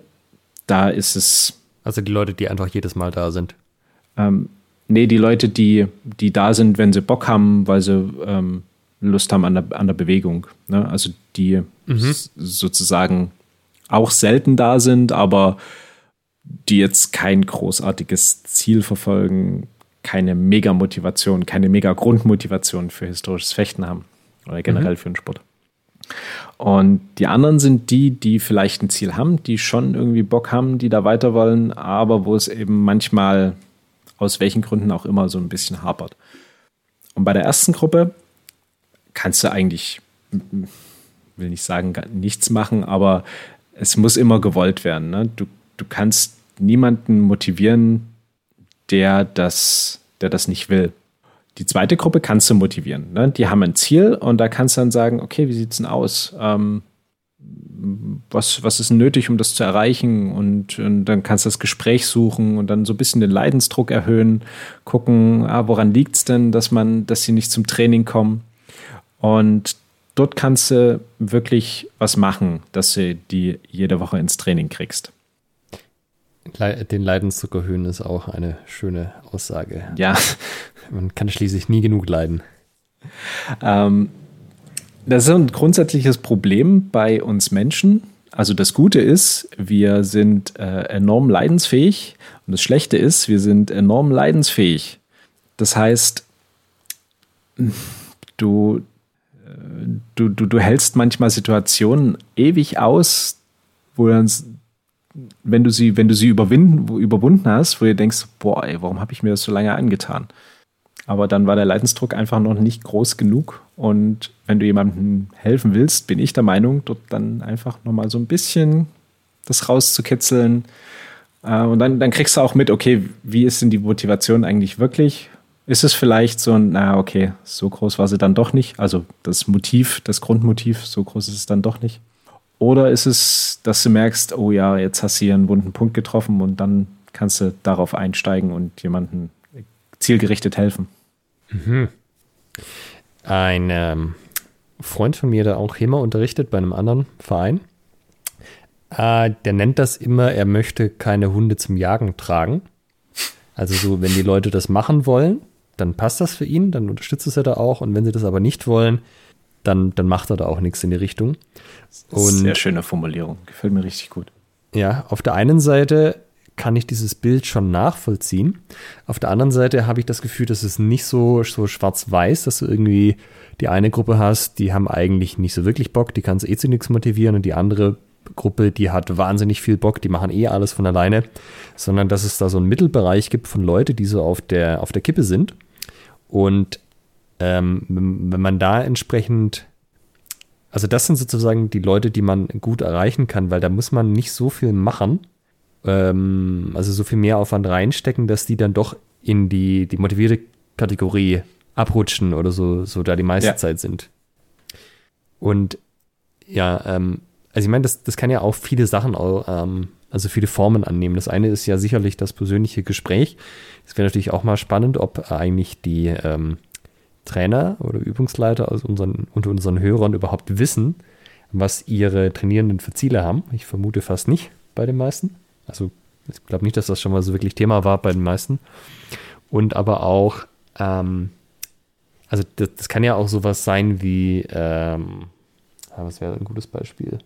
da ist es. Also die Leute, die einfach jedes Mal da sind. Ähm, nee, die Leute, die, die da sind, wenn sie Bock haben, weil sie ähm, Lust haben an der, an der Bewegung. Ne? Also die mhm. sozusagen auch selten da sind, aber die jetzt kein großartiges Ziel verfolgen, keine Mega-Motivation, keine Mega-Grundmotivation für historisches Fechten haben oder generell mhm. für den Sport. Und die anderen sind die, die vielleicht ein Ziel haben, die schon irgendwie Bock haben, die da weiter wollen, aber wo es eben manchmal aus welchen Gründen auch immer so ein bisschen hapert. Und bei der ersten Gruppe kannst du eigentlich, will nicht sagen, nichts machen, aber es muss immer gewollt werden. Ne? Du, du kannst niemanden motivieren, der das, der das nicht will. Die zweite Gruppe kannst du motivieren. Ne? Die haben ein Ziel und da kannst du dann sagen, okay, wie sieht es denn aus? Ähm, was, was ist nötig, um das zu erreichen? Und, und, dann kannst du das Gespräch suchen und dann so ein bisschen den Leidensdruck erhöhen, gucken, ah, woran liegt es denn, dass man, dass sie nicht zum Training kommen? Und dort kannst du wirklich was machen, dass du die jede Woche ins Training kriegst. Den Leidensdruck erhöhen ist auch eine schöne Aussage. Ja. Man kann schließlich nie genug leiden. Ähm, das ist ein grundsätzliches Problem bei uns Menschen. Also das Gute ist, wir sind äh, enorm leidensfähig und das Schlechte ist, wir sind enorm leidensfähig. Das heißt, du, du, du, du hältst manchmal Situationen ewig aus, wo dann wenn du sie, wenn du sie überwinden, überwunden hast, wo du denkst, boah, ey, warum habe ich mir das so lange angetan? Aber dann war der Leidensdruck einfach noch nicht groß genug. Und wenn du jemandem helfen willst, bin ich der Meinung, dort dann einfach nochmal so ein bisschen das rauszukitzeln. Äh, und dann, dann kriegst du auch mit, okay, wie ist denn die Motivation eigentlich wirklich? Ist es vielleicht so ein, na, okay, so groß war sie dann doch nicht. Also das Motiv, das Grundmotiv, so groß ist es dann doch nicht. Oder ist es, dass du merkst, oh ja, jetzt hast du hier einen wunden Punkt getroffen und dann kannst du darauf einsteigen und jemandem zielgerichtet helfen. Mhm. Ein ähm, Freund von mir, der auch HEMA unterrichtet bei einem anderen Verein, äh, der nennt das immer, er möchte keine Hunde zum Jagen tragen. Also so, wenn die Leute das machen wollen, dann passt das für ihn, dann unterstützt es er da auch. Und wenn sie das aber nicht wollen, dann, dann macht er da auch nichts in die Richtung. Und Sehr schöne Formulierung, gefällt mir richtig gut. Ja, auf der einen Seite kann ich dieses Bild schon nachvollziehen. Auf der anderen Seite habe ich das Gefühl, dass es nicht so, so schwarz-weiß, dass du irgendwie die eine Gruppe hast, die haben eigentlich nicht so wirklich Bock, die kann es eh zu nichts motivieren und die andere Gruppe, die hat wahnsinnig viel Bock, die machen eh alles von alleine, sondern dass es da so einen Mittelbereich gibt von Leuten, die so auf der, auf der Kippe sind. Und ähm, wenn man da entsprechend, also das sind sozusagen die Leute, die man gut erreichen kann, weil da muss man nicht so viel machen, ähm, also so viel mehr Aufwand reinstecken, dass die dann doch in die, die motivierte Kategorie abrutschen oder so, so da die meiste ja. Zeit sind. Und ja, ähm, also ich meine, das, das kann ja auch viele Sachen, ähm, also viele Formen annehmen. Das eine ist ja sicherlich das persönliche Gespräch. Es wäre natürlich auch mal spannend, ob eigentlich die ähm, Trainer oder Übungsleiter aus unseren, unter unseren Hörern überhaupt wissen, was ihre Trainierenden für Ziele haben. Ich vermute fast nicht bei den meisten. Also ich glaube nicht, dass das schon mal so wirklich Thema war bei den meisten. Und aber auch, ähm, also das, das, kann ja auch sowas sein wie, ähm, was wäre ein gutes Beispiel?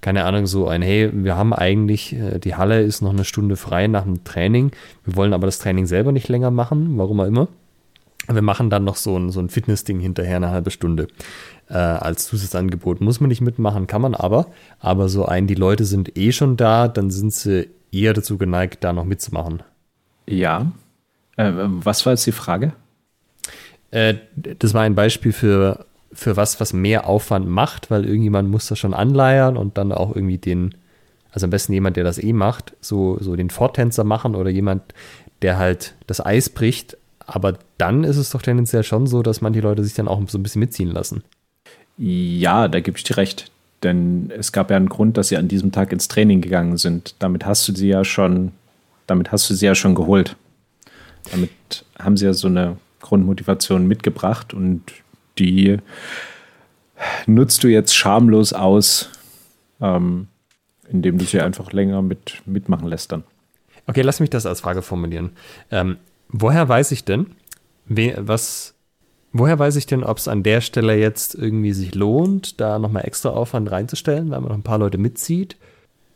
Keine Ahnung, so ein, hey, wir haben eigentlich, äh, die Halle ist noch eine Stunde frei nach dem Training. Wir wollen aber das Training selber nicht länger machen, warum auch immer. Wir machen dann noch so ein, so ein Fitness-Ding hinterher, eine halbe Stunde äh, als Zusatzangebot. Muss man nicht mitmachen, kann man aber. Aber so ein, die Leute sind eh schon da, dann sind sie eher dazu geneigt, da noch mitzumachen. Ja. Äh, was war jetzt die Frage? Äh, das war ein Beispiel für, für was, was mehr Aufwand macht, weil irgendjemand muss das schon anleiern und dann auch irgendwie den, also am besten jemand, der das eh macht, so, so den Forttänzer machen oder jemand, der halt das Eis bricht. Aber dann ist es doch tendenziell schon so, dass manche Leute sich dann auch so ein bisschen mitziehen lassen. Ja, da gebe ich dir recht. Denn es gab ja einen Grund, dass sie an diesem Tag ins Training gegangen sind. Damit hast du sie ja schon, damit hast du sie ja schon geholt. Damit haben sie ja so eine Grundmotivation mitgebracht und die nutzt du jetzt schamlos aus, ähm, indem du sie einfach länger mit, mitmachen lässt dann. Okay, lass mich das als Frage formulieren. Ähm, woher weiß ich denn, we, was, woher weiß ich denn, ob es an der Stelle jetzt irgendwie sich lohnt, da nochmal extra Aufwand reinzustellen, weil man noch ein paar Leute mitzieht?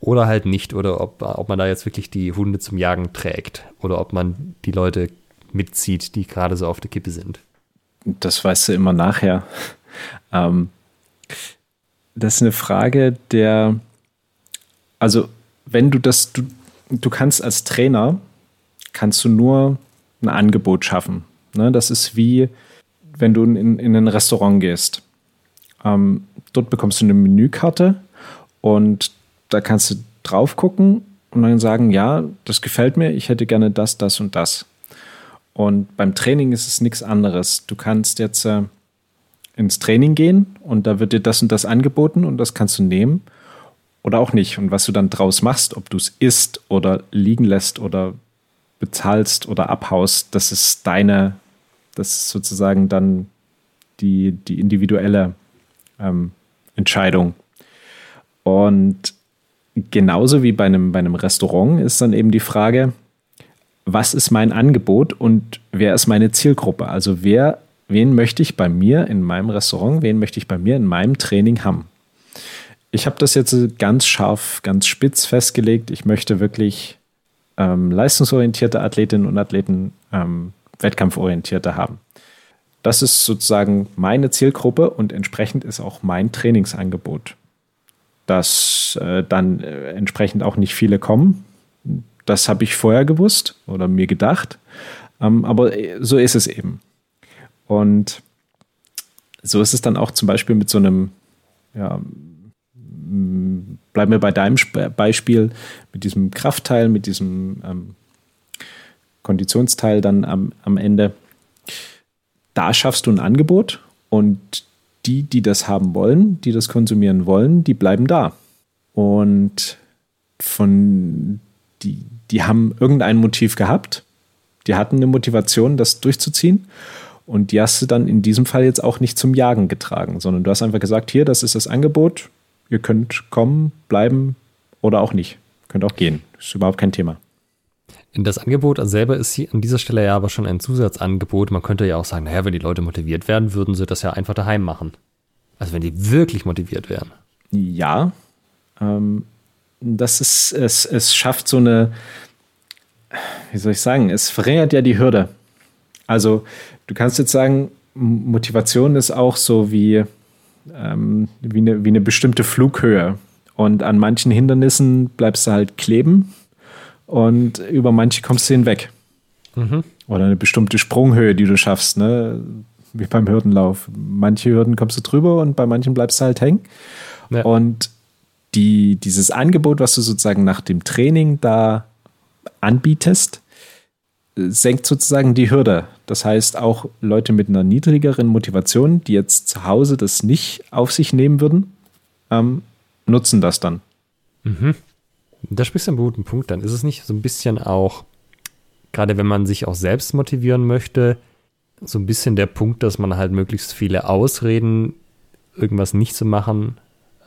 Oder halt nicht, oder ob, ob man da jetzt wirklich die Hunde zum Jagen trägt oder ob man die Leute mitzieht, die gerade so auf der Kippe sind. Das weißt du immer nachher. Ähm, das ist eine Frage der, also wenn du das, du, du kannst als Trainer, kannst du nur ein Angebot schaffen. Ne? Das ist wie, wenn du in, in ein Restaurant gehst. Ähm, dort bekommst du eine Menükarte und da kannst du drauf gucken und dann sagen, ja, das gefällt mir, ich hätte gerne das, das und das. Und beim Training ist es nichts anderes. Du kannst jetzt äh, ins Training gehen und da wird dir das und das angeboten und das kannst du nehmen oder auch nicht. Und was du dann draus machst, ob du es isst oder liegen lässt oder bezahlst oder abhaust, das ist deine, das ist sozusagen dann die, die individuelle ähm, Entscheidung. Und genauso wie bei einem, bei einem Restaurant ist dann eben die Frage, was ist mein Angebot und wer ist meine Zielgruppe? Also wer, wen möchte ich bei mir in meinem Restaurant, wen möchte ich bei mir in meinem Training haben? Ich habe das jetzt ganz scharf, ganz spitz festgelegt. Ich möchte wirklich ähm, leistungsorientierte Athletinnen und Athleten, ähm, wettkampforientierte haben. Das ist sozusagen meine Zielgruppe und entsprechend ist auch mein Trainingsangebot. Dass äh, dann äh, entsprechend auch nicht viele kommen, das habe ich vorher gewusst oder mir gedacht. Ähm, aber so ist es eben. Und so ist es dann auch zum Beispiel mit so einem, ja, bleiben wir bei deinem Beispiel, mit diesem Kraftteil, mit diesem ähm, Konditionsteil dann am, am Ende. Da schaffst du ein Angebot und die, die das haben wollen, die das konsumieren wollen, die bleiben da. Und von die, die haben irgendein Motiv gehabt. Die hatten eine Motivation, das durchzuziehen. Und die hast du dann in diesem Fall jetzt auch nicht zum Jagen getragen, sondern du hast einfach gesagt, hier, das ist das Angebot. Ihr könnt kommen, bleiben oder auch nicht. Könnt auch gehen. Ist überhaupt kein Thema. Das Angebot selber ist hier an dieser Stelle ja aber schon ein Zusatzangebot. Man könnte ja auch sagen, naja, wenn die Leute motiviert werden, würden sie das ja einfach daheim machen. Also wenn die wirklich motiviert wären. Ja, ähm, das ist, es, es schafft so eine, wie soll ich sagen, es verringert ja die Hürde. Also du kannst jetzt sagen, Motivation ist auch so wie, ähm, wie, eine, wie eine bestimmte Flughöhe. Und an manchen Hindernissen bleibst du halt kleben und über manche kommst du hinweg. Mhm. Oder eine bestimmte Sprunghöhe, die du schaffst, ne? wie beim Hürdenlauf. Manche Hürden kommst du drüber und bei manchen bleibst du halt hängen. Ja. Und die, dieses Angebot, was du sozusagen nach dem Training da anbietest, senkt sozusagen die Hürde. Das heißt, auch Leute mit einer niedrigeren Motivation, die jetzt zu Hause das nicht auf sich nehmen würden, ähm, nutzen das dann. Mhm. Da sprichst du einen guten Punkt. Dann ist es nicht so ein bisschen auch, gerade wenn man sich auch selbst motivieren möchte, so ein bisschen der Punkt, dass man halt möglichst viele Ausreden, irgendwas nicht zu machen,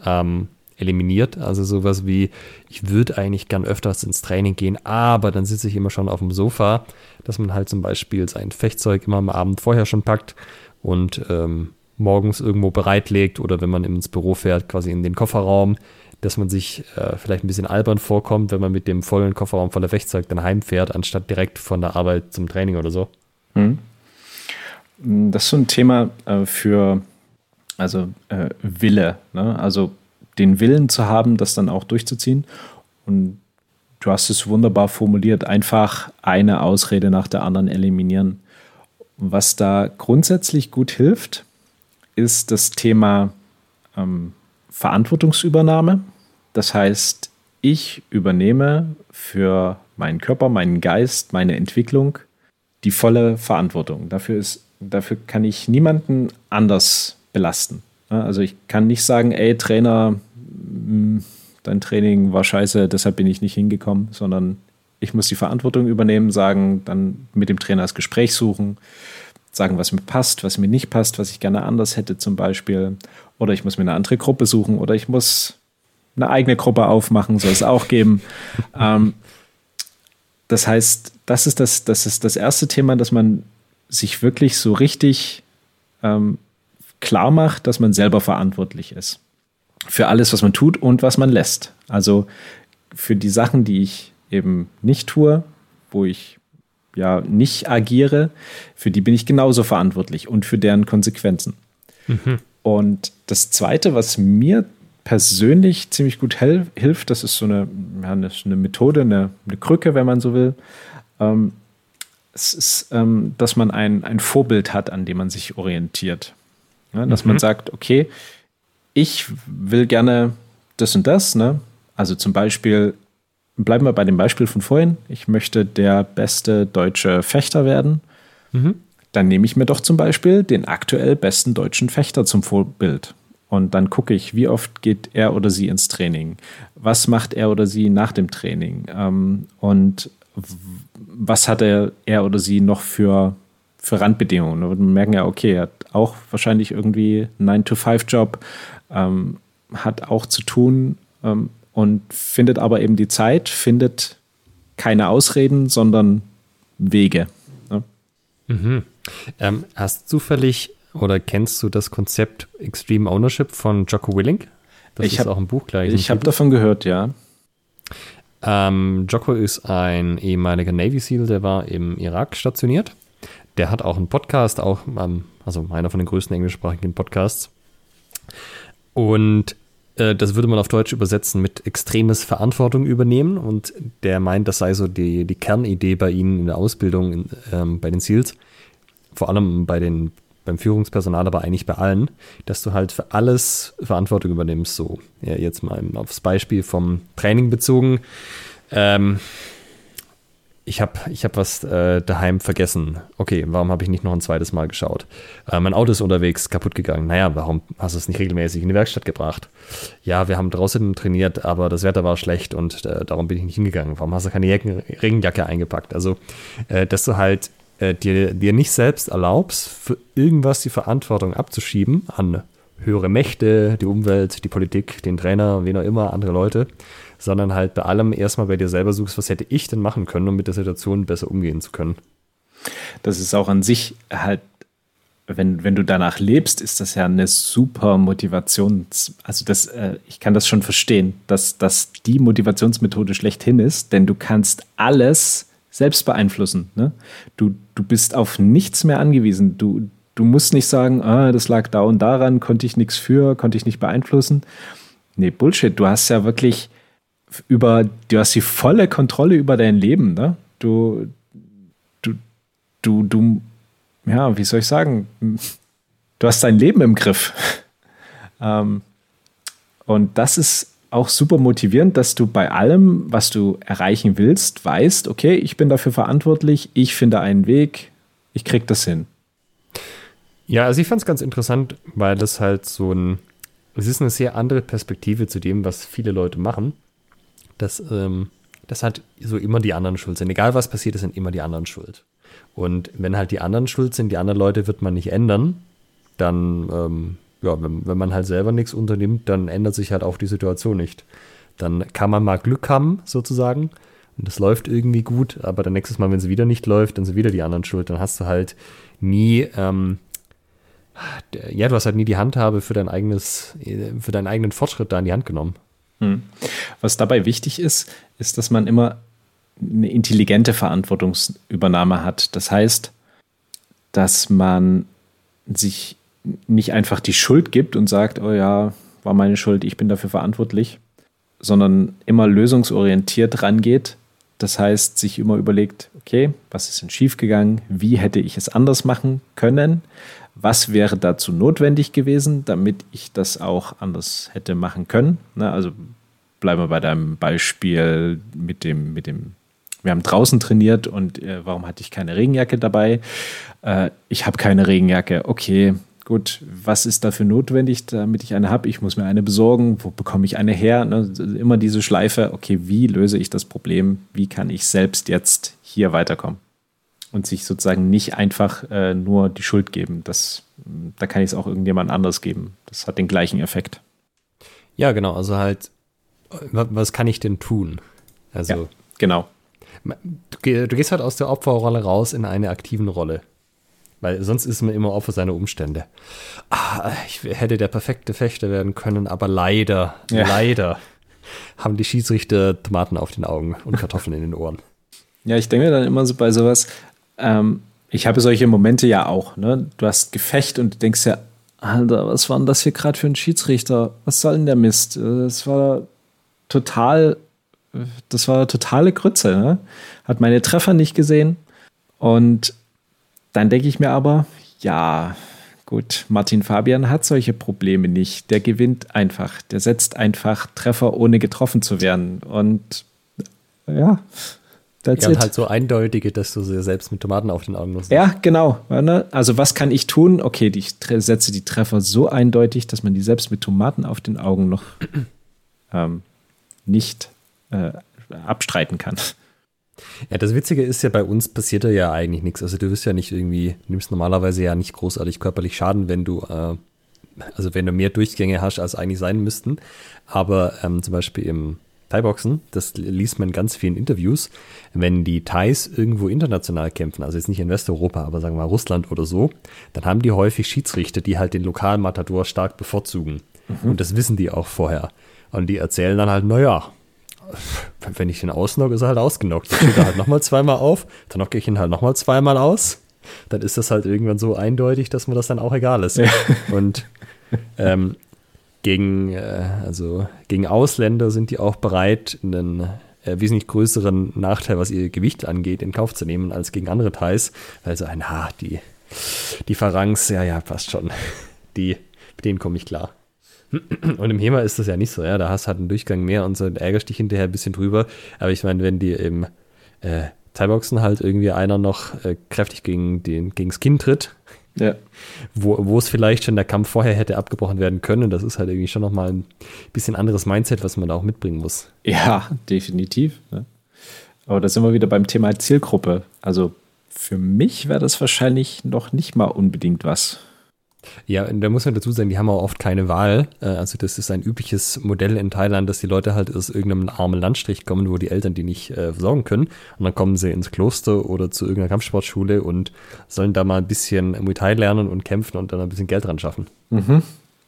ähm, eliminiert. Also sowas wie, ich würde eigentlich gern öfters ins Training gehen, aber dann sitze ich immer schon auf dem Sofa, dass man halt zum Beispiel sein Fechtzeug immer am Abend vorher schon packt und ähm, morgens irgendwo bereitlegt oder wenn man ins Büro fährt, quasi in den Kofferraum, dass man sich äh, vielleicht ein bisschen albern vorkommt, wenn man mit dem vollen Kofferraum voller Fechtzeug dann heimfährt, anstatt direkt von der Arbeit zum Training oder so. Hm. Das ist so ein Thema äh, für, also äh, Wille, ne? also den Willen zu haben, das dann auch durchzuziehen. Und du hast es wunderbar formuliert, einfach eine Ausrede nach der anderen eliminieren. Was da grundsätzlich gut hilft, ist das Thema ähm, Verantwortungsübernahme. Das heißt, ich übernehme für meinen Körper, meinen Geist, meine Entwicklung die volle Verantwortung. Dafür, ist, dafür kann ich niemanden anders belasten. Also ich kann nicht sagen, ey Trainer, hm, dein Training war scheiße, deshalb bin ich nicht hingekommen, sondern ich muss die Verantwortung übernehmen, sagen, dann mit dem Trainer das Gespräch suchen, sagen, was mir passt, was mir nicht passt, was ich gerne anders hätte zum Beispiel. Oder ich muss mir eine andere Gruppe suchen oder ich muss eine eigene Gruppe aufmachen, soll es auch geben. ähm, das heißt, das ist das, das ist das erste Thema, dass man sich wirklich so richtig ähm, klar macht, dass man selber verantwortlich ist. Für alles, was man tut und was man lässt. Also für die Sachen, die ich eben nicht tue, wo ich ja nicht agiere, für die bin ich genauso verantwortlich und für deren Konsequenzen. Mhm. Und das Zweite, was mir persönlich ziemlich gut hilft, das ist so eine, ja, eine, eine Methode, eine, eine, Krücke, wenn man so will. Ähm, es ist, ähm, dass man ein, ein Vorbild hat, an dem man sich orientiert. Ja, dass mhm. man sagt, okay, ich will gerne das und das, ne? Also zum Beispiel, bleiben wir bei dem Beispiel von vorhin. Ich möchte der beste deutsche Fechter werden. Mhm. Dann nehme ich mir doch zum Beispiel den aktuell besten deutschen Fechter zum Vorbild. Und dann gucke ich, wie oft geht er oder sie ins Training? Was macht er oder sie nach dem Training? Ähm, und was hat er, er oder sie noch für, für Randbedingungen? Und wir merken ja, okay, er hat auch wahrscheinlich irgendwie einen 9-to-5-Job, ähm, hat auch zu tun, ähm, und findet aber eben die Zeit, findet keine Ausreden, sondern Wege. Ne? Mhm. Ähm, hast du zufällig oder kennst du das Konzept Extreme Ownership von Jocko Willink? Das ich ist hab, auch ein Buch gleich. Ich habe davon gehört, ja. Ähm, Jocko ist ein ehemaliger Navy SEAL, der war im Irak stationiert. Der hat auch einen Podcast, auch, also einer von den größten englischsprachigen Podcasts. Und äh, das würde man auf Deutsch übersetzen mit extremes Verantwortung übernehmen. Und der meint, das sei so die, die Kernidee bei ihnen in der Ausbildung in, ähm, bei den SEALs. Vor allem bei den, beim Führungspersonal, aber eigentlich bei allen, dass du halt für alles Verantwortung übernimmst. So, ja, jetzt mal aufs Beispiel vom Training bezogen. Ähm, ich habe ich hab was äh, daheim vergessen. Okay, warum habe ich nicht noch ein zweites Mal geschaut? Äh, mein Auto ist unterwegs kaputt gegangen. Naja, warum hast du es nicht regelmäßig in die Werkstatt gebracht? Ja, wir haben draußen trainiert, aber das Wetter war schlecht und äh, darum bin ich nicht hingegangen. Warum hast du keine Jacken, Regenjacke eingepackt? Also, äh, dass du halt äh, dir, dir nicht selbst erlaubst, für irgendwas die Verantwortung abzuschieben an höhere Mächte, die Umwelt, die Politik, den Trainer, wen auch immer, andere Leute, sondern halt bei allem erstmal bei dir selber suchst, was hätte ich denn machen können, um mit der Situation besser umgehen zu können. Das ist auch an sich halt, wenn, wenn du danach lebst, ist das ja eine super Motivations-, also das, äh, ich kann das schon verstehen, dass das die Motivationsmethode schlechthin ist, denn du kannst alles selbst beeinflussen. Ne? Du, du bist auf nichts mehr angewiesen. Du, du musst nicht sagen, ah, das lag da und daran, konnte ich nichts für, konnte ich nicht beeinflussen. Nee, Bullshit. Du hast ja wirklich über, du hast die volle Kontrolle über dein Leben, ne? Du, du, du, du, ja, wie soll ich sagen? Du hast dein Leben im Griff. ähm, und das ist auch super motivierend, dass du bei allem, was du erreichen willst, weißt, okay, ich bin dafür verantwortlich, ich finde einen Weg, ich krieg das hin. Ja, also ich fand es ganz interessant, weil das halt so ein, es ist eine sehr andere Perspektive zu dem, was viele Leute machen. Dass, ähm, das halt so immer die anderen schuld sind. Egal was passiert, sind immer die anderen schuld. Und wenn halt die anderen schuld sind, die anderen Leute wird man nicht ändern, dann, ähm, ja, wenn, wenn man halt selber nichts unternimmt, dann ändert sich halt auch die Situation nicht. Dann kann man mal Glück haben, sozusagen, und das läuft irgendwie gut, aber dann nächstes Mal, wenn es wieder nicht läuft, dann sind wieder die anderen schuld. Dann hast du halt nie ähm, ja, du hast halt nie die Handhabe für dein eigenes, für deinen eigenen Fortschritt da in die Hand genommen. Hm. Was dabei wichtig ist, ist, dass man immer eine intelligente Verantwortungsübernahme hat. Das heißt, dass man sich nicht einfach die Schuld gibt und sagt, oh ja, war meine Schuld, ich bin dafür verantwortlich, sondern immer lösungsorientiert rangeht. Das heißt, sich immer überlegt, okay, was ist denn schiefgegangen? Wie hätte ich es anders machen können? Was wäre dazu notwendig gewesen, damit ich das auch anders hätte machen können? Na, also bleiben wir bei deinem Beispiel mit dem, mit dem, wir haben draußen trainiert und äh, warum hatte ich keine Regenjacke dabei? Äh, ich habe keine Regenjacke. Okay, gut, was ist dafür notwendig, damit ich eine habe? Ich muss mir eine besorgen. Wo bekomme ich eine her? Ne? Immer diese Schleife, okay, wie löse ich das Problem? Wie kann ich selbst jetzt hier weiterkommen? Und sich sozusagen nicht einfach äh, nur die Schuld geben. Das, da kann ich es auch irgendjemand anders geben. Das hat den gleichen Effekt. Ja, genau. Also halt, was kann ich denn tun? Also, ja, genau. Du, du gehst halt aus der Opferrolle raus in eine aktiven Rolle. Weil sonst ist man immer Opfer seiner Umstände. Ah, ich hätte der perfekte Fechter werden können, aber leider, ja. leider haben die Schiedsrichter Tomaten auf den Augen und Kartoffeln in den Ohren. Ja, ich denke dann immer so bei sowas, ähm, ich habe solche Momente ja auch, ne? Du hast Gefecht und denkst ja, Alter, was war denn das hier gerade für ein Schiedsrichter? Was soll denn der Mist? Das war total, das war totale Grütze, ne? Hat meine Treffer nicht gesehen und dann denke ich mir aber, ja, gut, Martin Fabian hat solche Probleme nicht. Der gewinnt einfach. Der setzt einfach Treffer, ohne getroffen zu werden. Und ja, that's ja, und halt so eindeutige, dass du sie selbst mit Tomaten auf den Augen musst. Ja, genau. Also was kann ich tun? Okay, ich setze die Treffer so eindeutig, dass man die selbst mit Tomaten auf den Augen noch ähm, nicht äh, abstreiten kann. Ja, das Witzige ist ja, bei uns passiert ja eigentlich nichts. Also du wirst ja nicht irgendwie, nimmst normalerweise ja nicht großartig körperlich Schaden, wenn du, äh, also wenn du mehr Durchgänge hast, als eigentlich sein müssten. Aber ähm, zum Beispiel im Thai-Boxen, das liest man in ganz vielen Interviews, wenn die Thais irgendwo international kämpfen, also jetzt nicht in Westeuropa, aber sagen wir mal Russland oder so, dann haben die häufig Schiedsrichter, die halt den lokalen Matador stark bevorzugen. Mhm. Und das wissen die auch vorher. Und die erzählen dann halt, naja, wenn ich den ausnocke, ist er halt ausgenockt. Dann steht er halt nochmal zweimal auf, dann knocke ich ihn halt nochmal zweimal aus. Dann ist das halt irgendwann so eindeutig, dass mir das dann auch egal ist. Ja. Und ähm, gegen, äh, also gegen Ausländer sind die auch bereit, einen äh, wesentlich größeren Nachteil, was ihr Gewicht angeht, in Kauf zu nehmen, als gegen andere Thais. Weil so ein, ha, die, die Pharangs, ja, ja, passt schon. Die, mit denen komme ich klar. Und im HEMA ist das ja nicht so, ja. Da hast du halt einen Durchgang mehr und so und ärgerst dich hinterher ein bisschen drüber. Aber ich meine, wenn dir im äh, Thai-Boxen halt irgendwie einer noch äh, kräftig gegen den, gegens Kinn tritt, ja. wo, wo es vielleicht schon der Kampf vorher hätte abgebrochen werden können, das ist halt irgendwie schon nochmal ein bisschen anderes Mindset, was man da auch mitbringen muss. Ja, definitiv. Ne? Aber da sind wir wieder beim Thema Zielgruppe. Also für mich wäre das wahrscheinlich noch nicht mal unbedingt was. Ja, da muss man dazu sagen, die haben auch oft keine Wahl. Äh, also das ist ein übliches Modell in Thailand, dass die Leute halt aus irgendeinem armen Landstrich kommen, wo die Eltern die nicht äh, versorgen können. Und dann kommen sie ins Kloster oder zu irgendeiner Kampfsportschule und sollen da mal ein bisschen Muay Thai lernen und kämpfen und dann ein bisschen Geld dran schaffen. Mhm.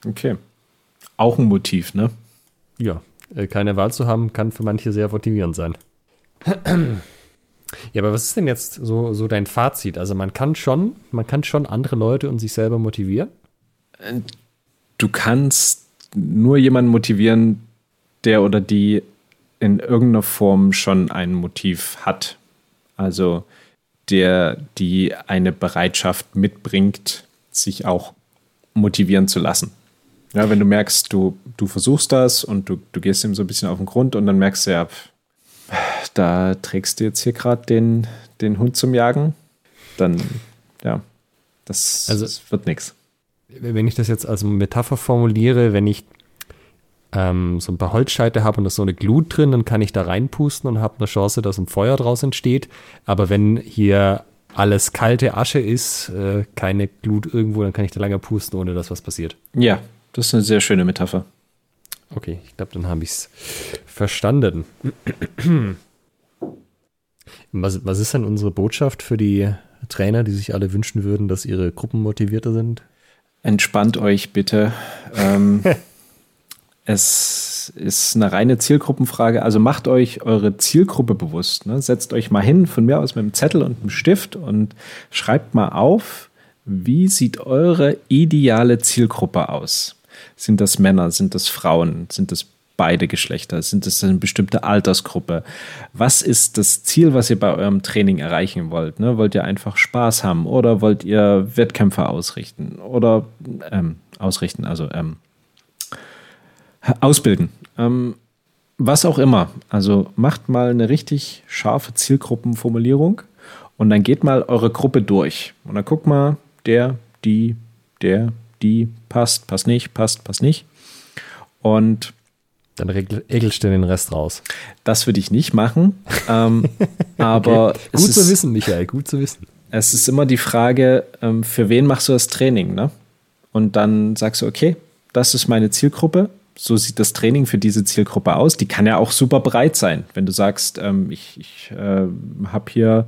Okay. Auch ein Motiv, ne? Ja, äh, keine Wahl zu haben, kann für manche sehr motivierend sein. Ja, aber was ist denn jetzt so, so dein Fazit? Also man kann schon, man kann schon andere Leute und sich selber motivieren? Du kannst nur jemanden motivieren, der oder die in irgendeiner Form schon ein Motiv hat. Also der, die eine Bereitschaft mitbringt, sich auch motivieren zu lassen. Ja, wenn du merkst, du, du versuchst das und du, du gehst ihm so ein bisschen auf den Grund und dann merkst du ja, da trägst du jetzt hier gerade den, den Hund zum Jagen, dann, ja, das, also, das wird nichts. Wenn ich das jetzt als Metapher formuliere, wenn ich ähm, so ein paar Holzscheite habe und da ist so eine Glut drin, dann kann ich da reinpusten und habe eine Chance, dass ein Feuer draus entsteht. Aber wenn hier alles kalte Asche ist, äh, keine Glut irgendwo, dann kann ich da lange pusten, ohne dass was passiert. Ja, das ist eine sehr schöne Metapher. Okay, ich glaube, dann habe ich es verstanden. Was, was ist denn unsere Botschaft für die Trainer, die sich alle wünschen würden, dass ihre Gruppen motivierter sind? Entspannt euch bitte. ähm, es ist eine reine Zielgruppenfrage. Also macht euch eure Zielgruppe bewusst. Ne? Setzt euch mal hin, von mir aus mit einem Zettel und einem Stift und schreibt mal auf, wie sieht eure ideale Zielgruppe aus? Sind das Männer? Sind das Frauen? Sind das beide Geschlechter? Sind das eine bestimmte Altersgruppe? Was ist das Ziel, was ihr bei eurem Training erreichen wollt? Ne? Wollt ihr einfach Spaß haben oder wollt ihr Wettkämpfe ausrichten oder ähm, ausrichten, also ähm, ausbilden? Ähm, was auch immer. Also macht mal eine richtig scharfe Zielgruppenformulierung und dann geht mal eure Gruppe durch. Und dann guckt mal, der, die, der, die, passt, passt nicht, passt, passt nicht. Und dann egelst du den Rest raus. Das würde ich nicht machen. ähm, aber okay. gut zu ist, wissen, Michael, gut zu wissen. Es ist immer die Frage, ähm, für wen machst du das Training, ne? Und dann sagst du, okay, das ist meine Zielgruppe. So sieht das Training für diese Zielgruppe aus. Die kann ja auch super breit sein. Wenn du sagst, ähm, ich, ich äh, habe hier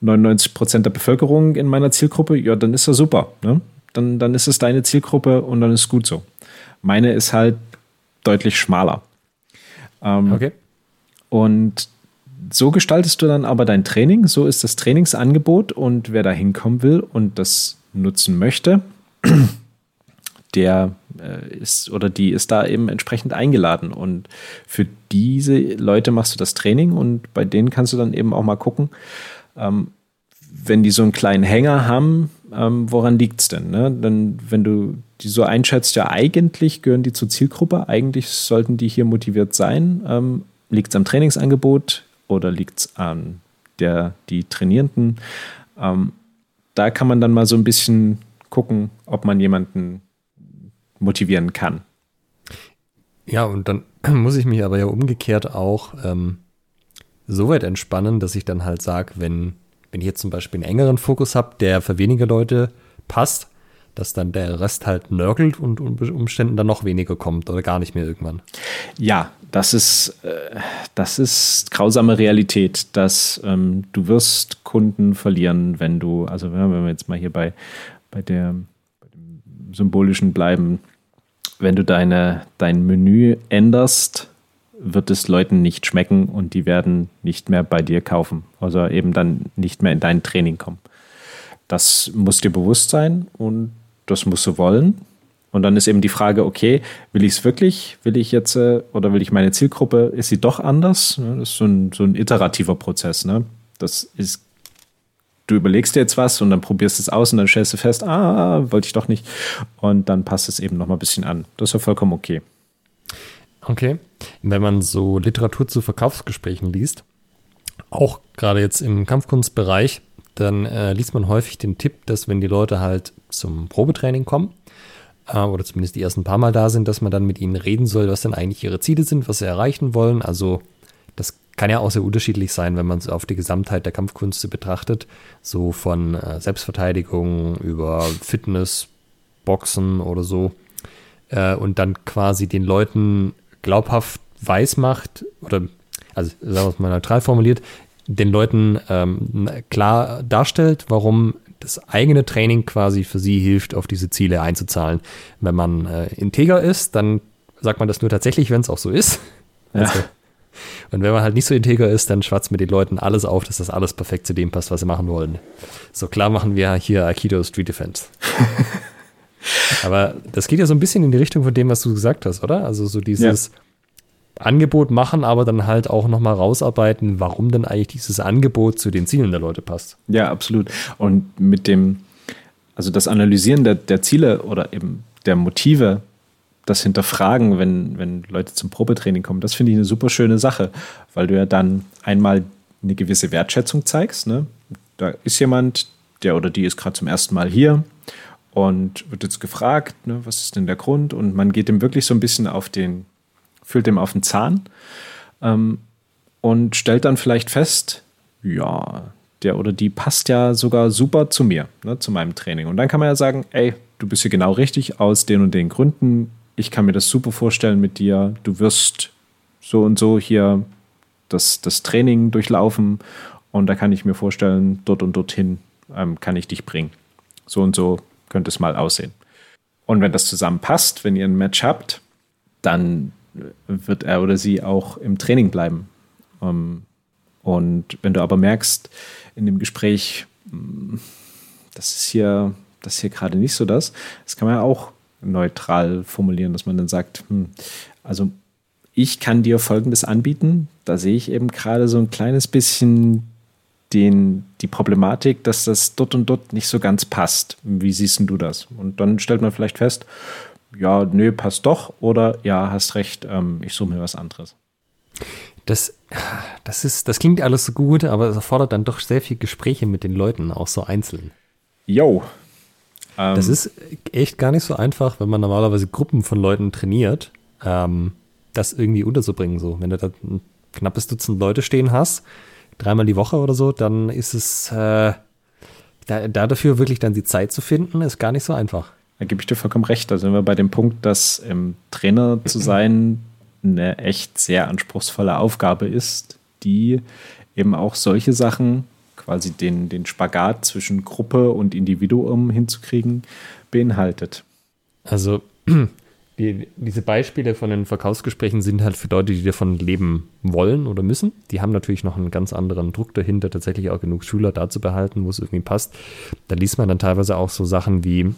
99 Prozent der Bevölkerung in meiner Zielgruppe, ja, dann ist das super. Ne? Dann, dann ist es deine Zielgruppe und dann ist gut so. Meine ist halt deutlich schmaler. Ähm, okay. Und so gestaltest du dann aber dein Training. So ist das Trainingsangebot und wer da hinkommen will und das nutzen möchte, der äh, ist oder die ist da eben entsprechend eingeladen. Und für diese Leute machst du das Training und bei denen kannst du dann eben auch mal gucken, ähm, wenn die so einen kleinen Hänger haben, ähm, woran liegt es denn? Ne? Dann, wenn du die so einschätzt, ja, eigentlich gehören die zur Zielgruppe, eigentlich sollten die hier motiviert sein. Ähm, liegt es am Trainingsangebot oder liegt es an der, die Trainierenden? Ähm, da kann man dann mal so ein bisschen gucken, ob man jemanden motivieren kann. Ja, und dann muss ich mich aber ja umgekehrt auch ähm, so weit entspannen, dass ich dann halt sage, wenn, wenn ich jetzt zum Beispiel einen engeren Fokus habe, der für weniger Leute passt, dass dann der Rest halt nörgelt und unter Umständen dann noch weniger kommt oder gar nicht mehr irgendwann. Ja, das ist, äh, das ist grausame Realität, dass ähm, du wirst Kunden verlieren, wenn du, also wenn wir jetzt mal hier bei, bei, der, bei dem Symbolischen bleiben, wenn du deine, dein Menü änderst, wird es Leuten nicht schmecken und die werden nicht mehr bei dir kaufen. Also eben dann nicht mehr in dein Training kommen. Das muss dir bewusst sein und das musst du wollen. Und dann ist eben die Frage, okay, will ich es wirklich? Will ich jetzt äh, oder will ich meine Zielgruppe, ist sie doch anders? Ne, das ist so ein, so ein iterativer Prozess. Ne? Das ist, du überlegst dir jetzt was und dann probierst es aus und dann stellst du fest, ah, wollte ich doch nicht. Und dann passt es eben noch mal ein bisschen an. Das ist ja vollkommen okay. Okay. Wenn man so Literatur zu Verkaufsgesprächen liest, auch gerade jetzt im Kampfkunstbereich, dann äh, liest man häufig den Tipp, dass wenn die Leute halt zum Probetraining kommen, äh, oder zumindest die ersten paar Mal da sind, dass man dann mit ihnen reden soll, was denn eigentlich ihre Ziele sind, was sie erreichen wollen. Also das kann ja auch sehr unterschiedlich sein, wenn man es auf die Gesamtheit der Kampfkünste betrachtet. So von äh, Selbstverteidigung über Fitness, Boxen oder so. Äh, und dann quasi den Leuten glaubhaft weiß macht, oder also sagen wir es mal neutral formuliert, den Leuten ähm, klar darstellt, warum das eigene Training quasi für sie hilft, auf diese Ziele einzuzahlen. Wenn man äh, integer ist, dann sagt man das nur tatsächlich, wenn es auch so ist. Ja. Also, und wenn man halt nicht so integer ist, dann schwatzt mit den Leuten alles auf, dass das alles perfekt zu dem passt, was sie machen wollen. So klar machen wir hier Aikido Street Defense. Aber das geht ja so ein bisschen in die Richtung von dem, was du gesagt hast, oder? Also so dieses, ja. Angebot machen, aber dann halt auch nochmal rausarbeiten, warum denn eigentlich dieses Angebot zu den Zielen der Leute passt. Ja, absolut. Und mit dem, also das Analysieren der, der Ziele oder eben der Motive, das Hinterfragen, wenn, wenn Leute zum Probetraining kommen, das finde ich eine super schöne Sache, weil du ja dann einmal eine gewisse Wertschätzung zeigst. Ne? Da ist jemand, der oder die ist gerade zum ersten Mal hier und wird jetzt gefragt, ne, was ist denn der Grund? Und man geht dem wirklich so ein bisschen auf den fühlt dem auf den Zahn ähm, und stellt dann vielleicht fest, ja, der oder die passt ja sogar super zu mir, ne, zu meinem Training. Und dann kann man ja sagen, ey, du bist hier genau richtig aus den und den Gründen. Ich kann mir das super vorstellen mit dir. Du wirst so und so hier das, das Training durchlaufen und da kann ich mir vorstellen, dort und dorthin ähm, kann ich dich bringen. So und so könnte es mal aussehen. Und wenn das zusammenpasst, wenn ihr ein Match habt, dann wird er oder sie auch im Training bleiben. Ähm, und wenn du aber merkst in dem Gespräch, mm, das ist hier, das ist hier gerade nicht so das. Das kann man ja auch neutral formulieren, dass man dann sagt, hm, also ich kann dir Folgendes anbieten. Da sehe ich eben gerade so ein kleines bisschen den, die Problematik, dass das dort und dort nicht so ganz passt. Wie siehst du das? Und dann stellt man vielleicht fest, ja, nö, passt doch oder ja, hast recht, ähm, ich suche mir was anderes. Das, das, ist, das klingt alles so gut, aber es erfordert dann doch sehr viel Gespräche mit den Leuten, auch so einzeln. Jo. Ähm, das ist echt gar nicht so einfach, wenn man normalerweise Gruppen von Leuten trainiert, ähm, das irgendwie unterzubringen. So, wenn du da ein knappes Dutzend Leute stehen hast, dreimal die Woche oder so, dann ist es äh, da, da dafür wirklich dann die Zeit zu finden, ist gar nicht so einfach. Da gebe ich dir vollkommen recht. Da sind wir bei dem Punkt, dass ähm, Trainer zu sein eine echt sehr anspruchsvolle Aufgabe ist, die eben auch solche Sachen, quasi den, den Spagat zwischen Gruppe und Individuum hinzukriegen, beinhaltet. Also die, diese Beispiele von den Verkaufsgesprächen sind halt für Leute, die davon leben wollen oder müssen. Die haben natürlich noch einen ganz anderen Druck dahinter, tatsächlich auch genug Schüler da zu behalten, wo es irgendwie passt. Da liest man dann teilweise auch so Sachen wie,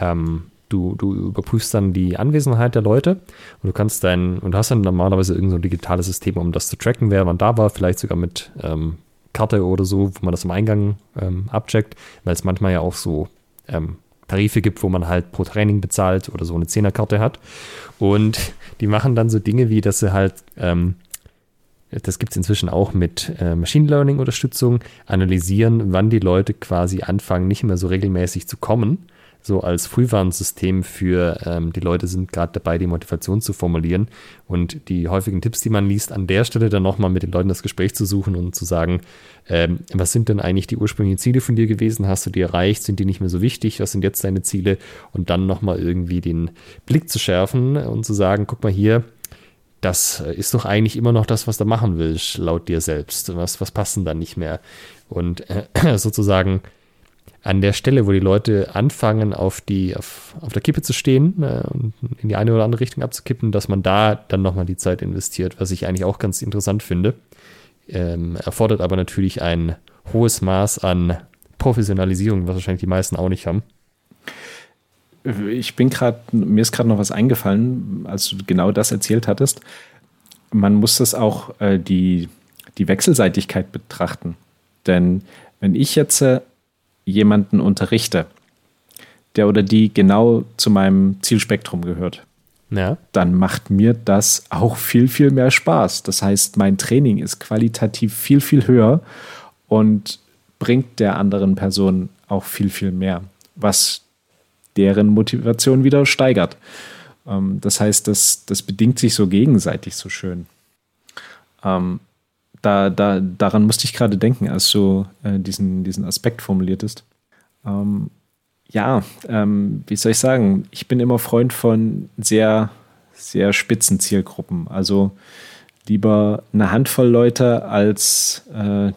ähm, du, du überprüfst dann die Anwesenheit der Leute und du kannst dein, und hast dann normalerweise irgendein so digitales System, um das zu tracken, wer wann da war, vielleicht sogar mit ähm, Karte oder so, wo man das im Eingang ähm, abcheckt, weil es manchmal ja auch so ähm, Tarife gibt, wo man halt pro Training bezahlt oder so eine Zehnerkarte hat. Und die machen dann so Dinge wie, dass sie halt, ähm, das gibt es inzwischen auch mit äh, Machine Learning-Unterstützung, analysieren, wann die Leute quasi anfangen, nicht mehr so regelmäßig zu kommen so als Frühwarnsystem für ähm, die Leute sind gerade dabei, die Motivation zu formulieren und die häufigen Tipps, die man liest, an der Stelle dann nochmal mit den Leuten das Gespräch zu suchen und zu sagen, ähm, was sind denn eigentlich die ursprünglichen Ziele von dir gewesen? Hast du die erreicht? Sind die nicht mehr so wichtig? Was sind jetzt deine Ziele? Und dann nochmal irgendwie den Blick zu schärfen und zu sagen, guck mal hier, das ist doch eigentlich immer noch das, was du machen willst, laut dir selbst. Was, was passt dann nicht mehr? Und äh, sozusagen an der Stelle, wo die Leute anfangen, auf, die, auf, auf der Kippe zu stehen äh, und in die eine oder andere Richtung abzukippen, dass man da dann nochmal die Zeit investiert, was ich eigentlich auch ganz interessant finde. Ähm, erfordert aber natürlich ein hohes Maß an Professionalisierung, was wahrscheinlich die meisten auch nicht haben. Ich bin gerade, mir ist gerade noch was eingefallen, als du genau das erzählt hattest. Man muss das auch äh, die, die Wechselseitigkeit betrachten. Denn wenn ich jetzt äh, jemanden unterrichte, der oder die genau zu meinem Zielspektrum gehört, ja. dann macht mir das auch viel, viel mehr Spaß. Das heißt, mein Training ist qualitativ viel, viel höher und bringt der anderen Person auch viel, viel mehr, was deren Motivation wieder steigert. Ähm, das heißt, das, das bedingt sich so gegenseitig so schön. Ähm, da, da, daran musste ich gerade denken, als du äh, diesen, diesen Aspekt formuliertest. Ähm, ja, ähm, wie soll ich sagen? Ich bin immer Freund von sehr, sehr spitzen Zielgruppen. Also lieber eine Handvoll Leute als äh,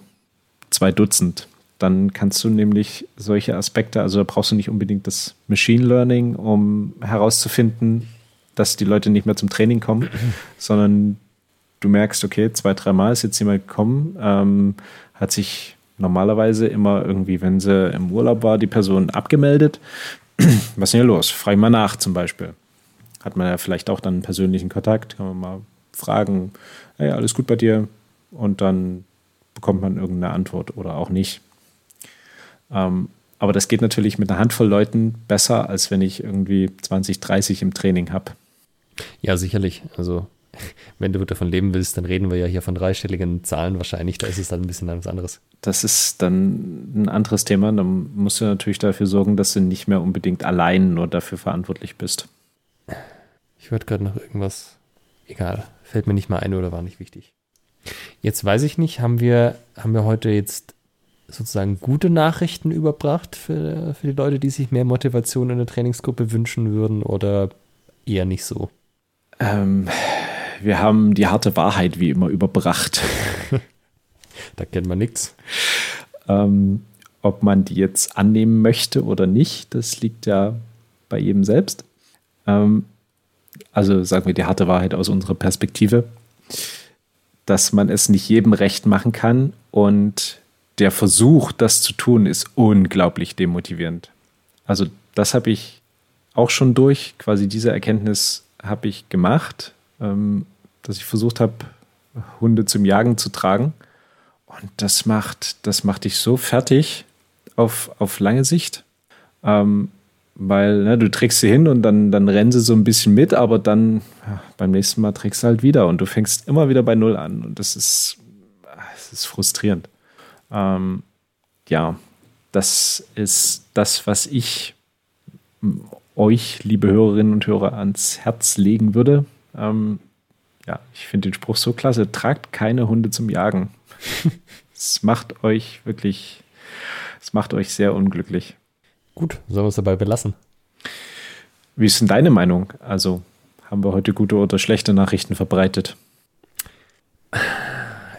zwei Dutzend. Dann kannst du nämlich solche Aspekte, also da brauchst du nicht unbedingt das Machine Learning, um herauszufinden, dass die Leute nicht mehr zum Training kommen, sondern du merkst, okay, zwei, dreimal ist jetzt jemand gekommen, ähm, hat sich normalerweise immer irgendwie, wenn sie im Urlaub war, die Person abgemeldet. Was ist denn hier los? Frag mal nach zum Beispiel. Hat man ja vielleicht auch dann einen persönlichen Kontakt, kann man mal fragen, hey, alles gut bei dir? Und dann bekommt man irgendeine Antwort oder auch nicht. Ähm, aber das geht natürlich mit einer Handvoll Leuten besser, als wenn ich irgendwie 20, 30 im Training habe. Ja, sicherlich. Also wenn du davon leben willst, dann reden wir ja hier von dreistelligen Zahlen wahrscheinlich. Da ist es dann ein bisschen was anderes. Das ist dann ein anderes Thema. Dann musst du natürlich dafür sorgen, dass du nicht mehr unbedingt allein nur dafür verantwortlich bist. Ich würde gerade noch irgendwas. Egal, fällt mir nicht mal ein oder war nicht wichtig. Jetzt weiß ich nicht, haben wir, haben wir heute jetzt sozusagen gute Nachrichten überbracht für, für die Leute, die sich mehr Motivation in der Trainingsgruppe wünschen würden oder eher nicht so? Ähm, wir haben die harte Wahrheit wie immer überbracht. da kennt man nichts. Ähm, ob man die jetzt annehmen möchte oder nicht, das liegt ja bei jedem selbst. Ähm, also sagen wir die harte Wahrheit aus unserer Perspektive, dass man es nicht jedem recht machen kann und der Versuch, das zu tun, ist unglaublich demotivierend. also das habe ich auch schon durch. Quasi diese Erkenntnis habe ich gemacht, ähm, dass ich versucht habe, Hunde zum Jagen zu tragen. Und das macht, das macht dich so fertig auf, auf lange Sicht. Ähm, weil ne, du trägst sie hin und dann, dann rennen sie so ein bisschen mit, aber dann ja, beim nächsten Mal trägst du halt wieder und du fängst immer wieder bei Null an und das ist, das ist frustrierend. Ähm, ja, das ist das, was ich euch, liebe Hörerinnen und Hörer, ans Herz legen würde. Ähm, ja, ich finde den Spruch so klasse. Tragt keine Hunde zum Jagen. Es macht euch wirklich, es macht euch sehr unglücklich. Gut, sollen wir es dabei belassen? Wie ist denn deine Meinung? Also, haben wir heute gute oder schlechte Nachrichten verbreitet?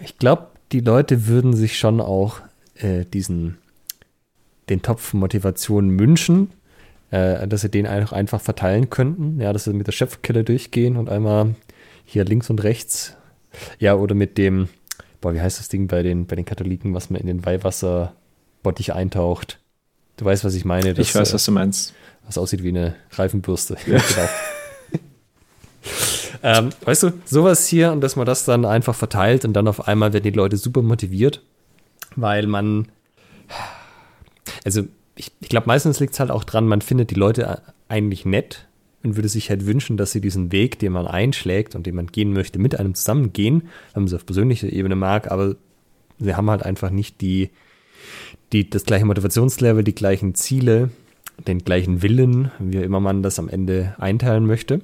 Ich glaube, die Leute würden sich schon auch äh, diesen, den Topf Motivation wünschen, äh, dass sie den einfach, einfach verteilen könnten. Ja, dass sie mit der Chefkelle durchgehen und einmal hier links und rechts. Ja, oder mit dem, boah, wie heißt das Ding bei den, bei den Katholiken, was man in den Weihwasserbottich eintaucht? Du weißt, was ich meine. Das, ich weiß, was du meinst. Was aussieht wie eine Reifenbürste. Ja. genau. ähm, weißt du, sowas hier und dass man das dann einfach verteilt und dann auf einmal werden die Leute super motiviert, weil man, also ich, ich glaube, meistens liegt es halt auch dran, man findet die Leute eigentlich nett und würde sich halt wünschen, dass sie diesen Weg, den man einschlägt und den man gehen möchte, mit einem zusammengehen, wenn man es auf persönlicher Ebene mag, aber sie haben halt einfach nicht die, die, das gleiche Motivationslevel, die gleichen Ziele, den gleichen Willen, wie immer man das am Ende einteilen möchte.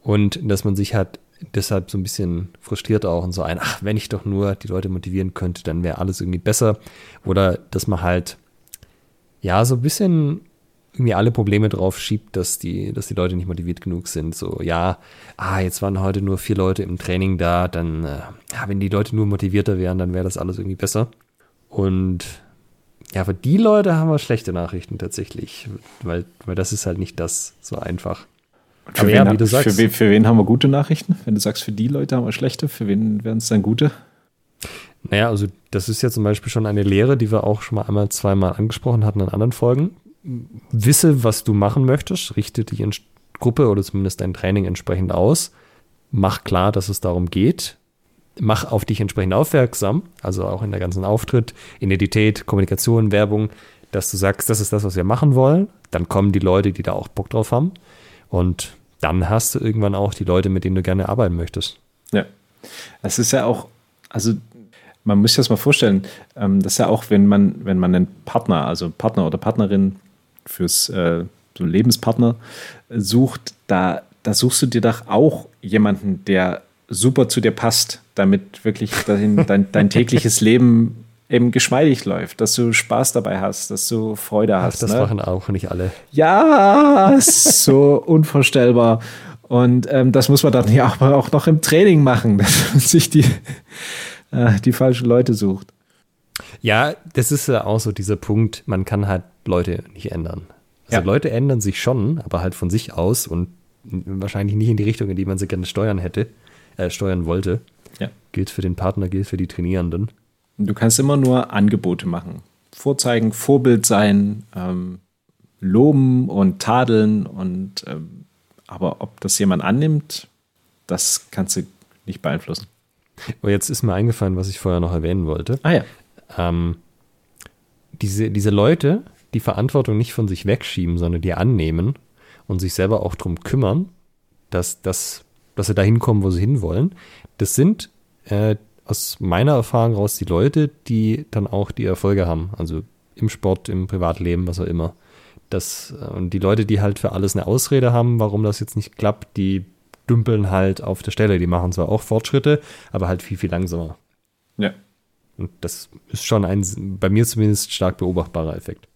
Und dass man sich halt deshalb so ein bisschen frustriert auch und so ein, ach, wenn ich doch nur die Leute motivieren könnte, dann wäre alles irgendwie besser. Oder dass man halt, ja, so ein bisschen irgendwie alle Probleme drauf schiebt, dass die, dass die Leute nicht motiviert genug sind. So, ja, ah, jetzt waren heute nur vier Leute im Training da, dann, äh, ja, wenn die Leute nur motivierter wären, dann wäre das alles irgendwie besser. Und ja, für die Leute haben wir schlechte Nachrichten tatsächlich, weil, weil das ist halt nicht das so einfach. Für wen, ja, sagst, für, wen, für, wen, haben wir gute Nachrichten? Wenn du sagst, für die Leute haben wir schlechte, für wen wären es dann gute? Naja, also das ist ja zum Beispiel schon eine Lehre, die wir auch schon mal einmal, zweimal angesprochen hatten in anderen Folgen. Wisse, was du machen möchtest, richte die Gruppe oder zumindest dein Training entsprechend aus. Mach klar, dass es darum geht mach auf dich entsprechend aufmerksam, also auch in der ganzen Auftritt, Identität, Kommunikation, Werbung, dass du sagst, das ist das, was wir machen wollen. Dann kommen die Leute, die da auch Bock drauf haben. Und dann hast du irgendwann auch die Leute, mit denen du gerne arbeiten möchtest. Ja. Es ist ja auch, also man muss sich das mal vorstellen, ähm, das ist ja auch, wenn man, wenn man einen Partner, also Partner oder Partnerin fürs äh, so Lebenspartner sucht, da, da suchst du dir doch auch jemanden, der super zu dir passt, damit wirklich dein, dein, dein tägliches Leben eben geschmeidig läuft, dass du Spaß dabei hast, dass du Freude hast. Ach, das ne? machen auch nicht alle. Ja, so unvorstellbar. Und ähm, das muss man dann ja auch, auch noch im Training machen, dass man sich die, äh, die falschen Leute sucht. Ja, das ist ja auch so dieser Punkt, man kann halt Leute nicht ändern. Also ja. Leute ändern sich schon, aber halt von sich aus und wahrscheinlich nicht in die Richtung, in die man sie gerne steuern hätte äh, steuern wollte. Ja. Gilt für den Partner, gilt für die Trainierenden. Du kannst immer nur Angebote machen. Vorzeigen, Vorbild sein, ähm, loben und tadeln und ähm, aber ob das jemand annimmt, das kannst du nicht beeinflussen. Oh, jetzt ist mir eingefallen, was ich vorher noch erwähnen wollte. Ah ja. Ähm, diese, diese Leute, die Verantwortung nicht von sich wegschieben, sondern die annehmen und sich selber auch darum kümmern, dass das dass sie da hinkommen, wo sie hinwollen. Das sind äh, aus meiner Erfahrung raus die Leute, die dann auch die Erfolge haben. Also im Sport, im Privatleben, was auch immer. Das, äh, und die Leute, die halt für alles eine Ausrede haben, warum das jetzt nicht klappt, die dümpeln halt auf der Stelle. Die machen zwar auch Fortschritte, aber halt viel, viel langsamer. Ja. Und das ist schon ein, bei mir zumindest stark beobachtbarer Effekt.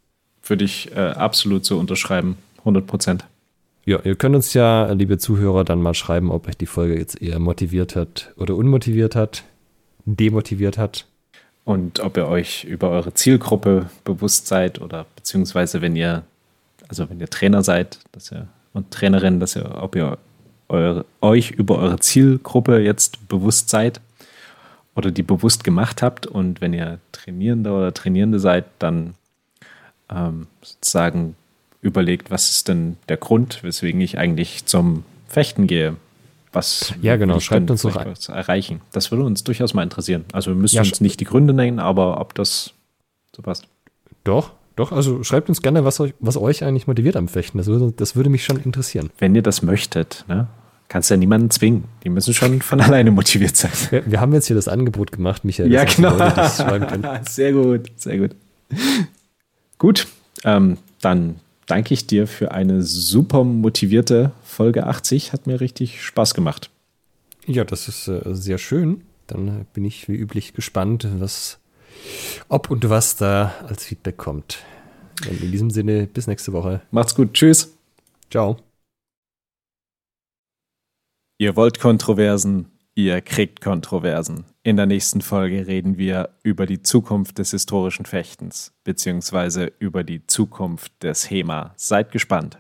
Würde ich äh, absolut so unterschreiben. 100 Prozent. Ja, ihr könnt uns ja, liebe Zuhörer, dann mal schreiben, ob euch die Folge jetzt eher motiviert hat oder unmotiviert hat, demotiviert hat. Und ob ihr euch über eure Zielgruppe bewusst seid oder beziehungsweise wenn ihr, also wenn ihr Trainer seid, dass ihr und Trainerin, dass ihr, ob ihr eure, euch über eure Zielgruppe jetzt bewusst seid oder die bewusst gemacht habt. Und wenn ihr Trainierender oder Trainierende seid, dann ähm, sozusagen überlegt, was ist denn der Grund, weswegen ich eigentlich zum Fechten gehe. Was ja, genau. Schreibt uns doch was erreichen. Das würde uns durchaus mal interessieren. Also wir müssen ja, uns nicht die Gründe nennen, aber ob das so passt. Doch, doch. Also schreibt uns gerne, was euch, was euch eigentlich motiviert am Fechten. Das würde, das würde mich schon interessieren. Wenn ihr das möchtet, ne? Kannst ja niemanden zwingen. Die müssen schon von alleine motiviert sein. Wir, wir haben jetzt hier das Angebot gemacht, Michael. Ja, genau. sehr gut, sehr gut. Gut, ähm, dann danke ich dir für eine super motivierte Folge 80. Hat mir richtig Spaß gemacht. Ja, das ist äh, sehr schön. Dann bin ich wie üblich gespannt, was, ob und was da als Feedback kommt. Und in diesem Sinne, bis nächste Woche. Macht's gut. Tschüss. Ciao. Ihr wollt Kontroversen, ihr kriegt Kontroversen. In der nächsten Folge reden wir über die Zukunft des historischen Fechtens, beziehungsweise über die Zukunft des HEMA. Seid gespannt.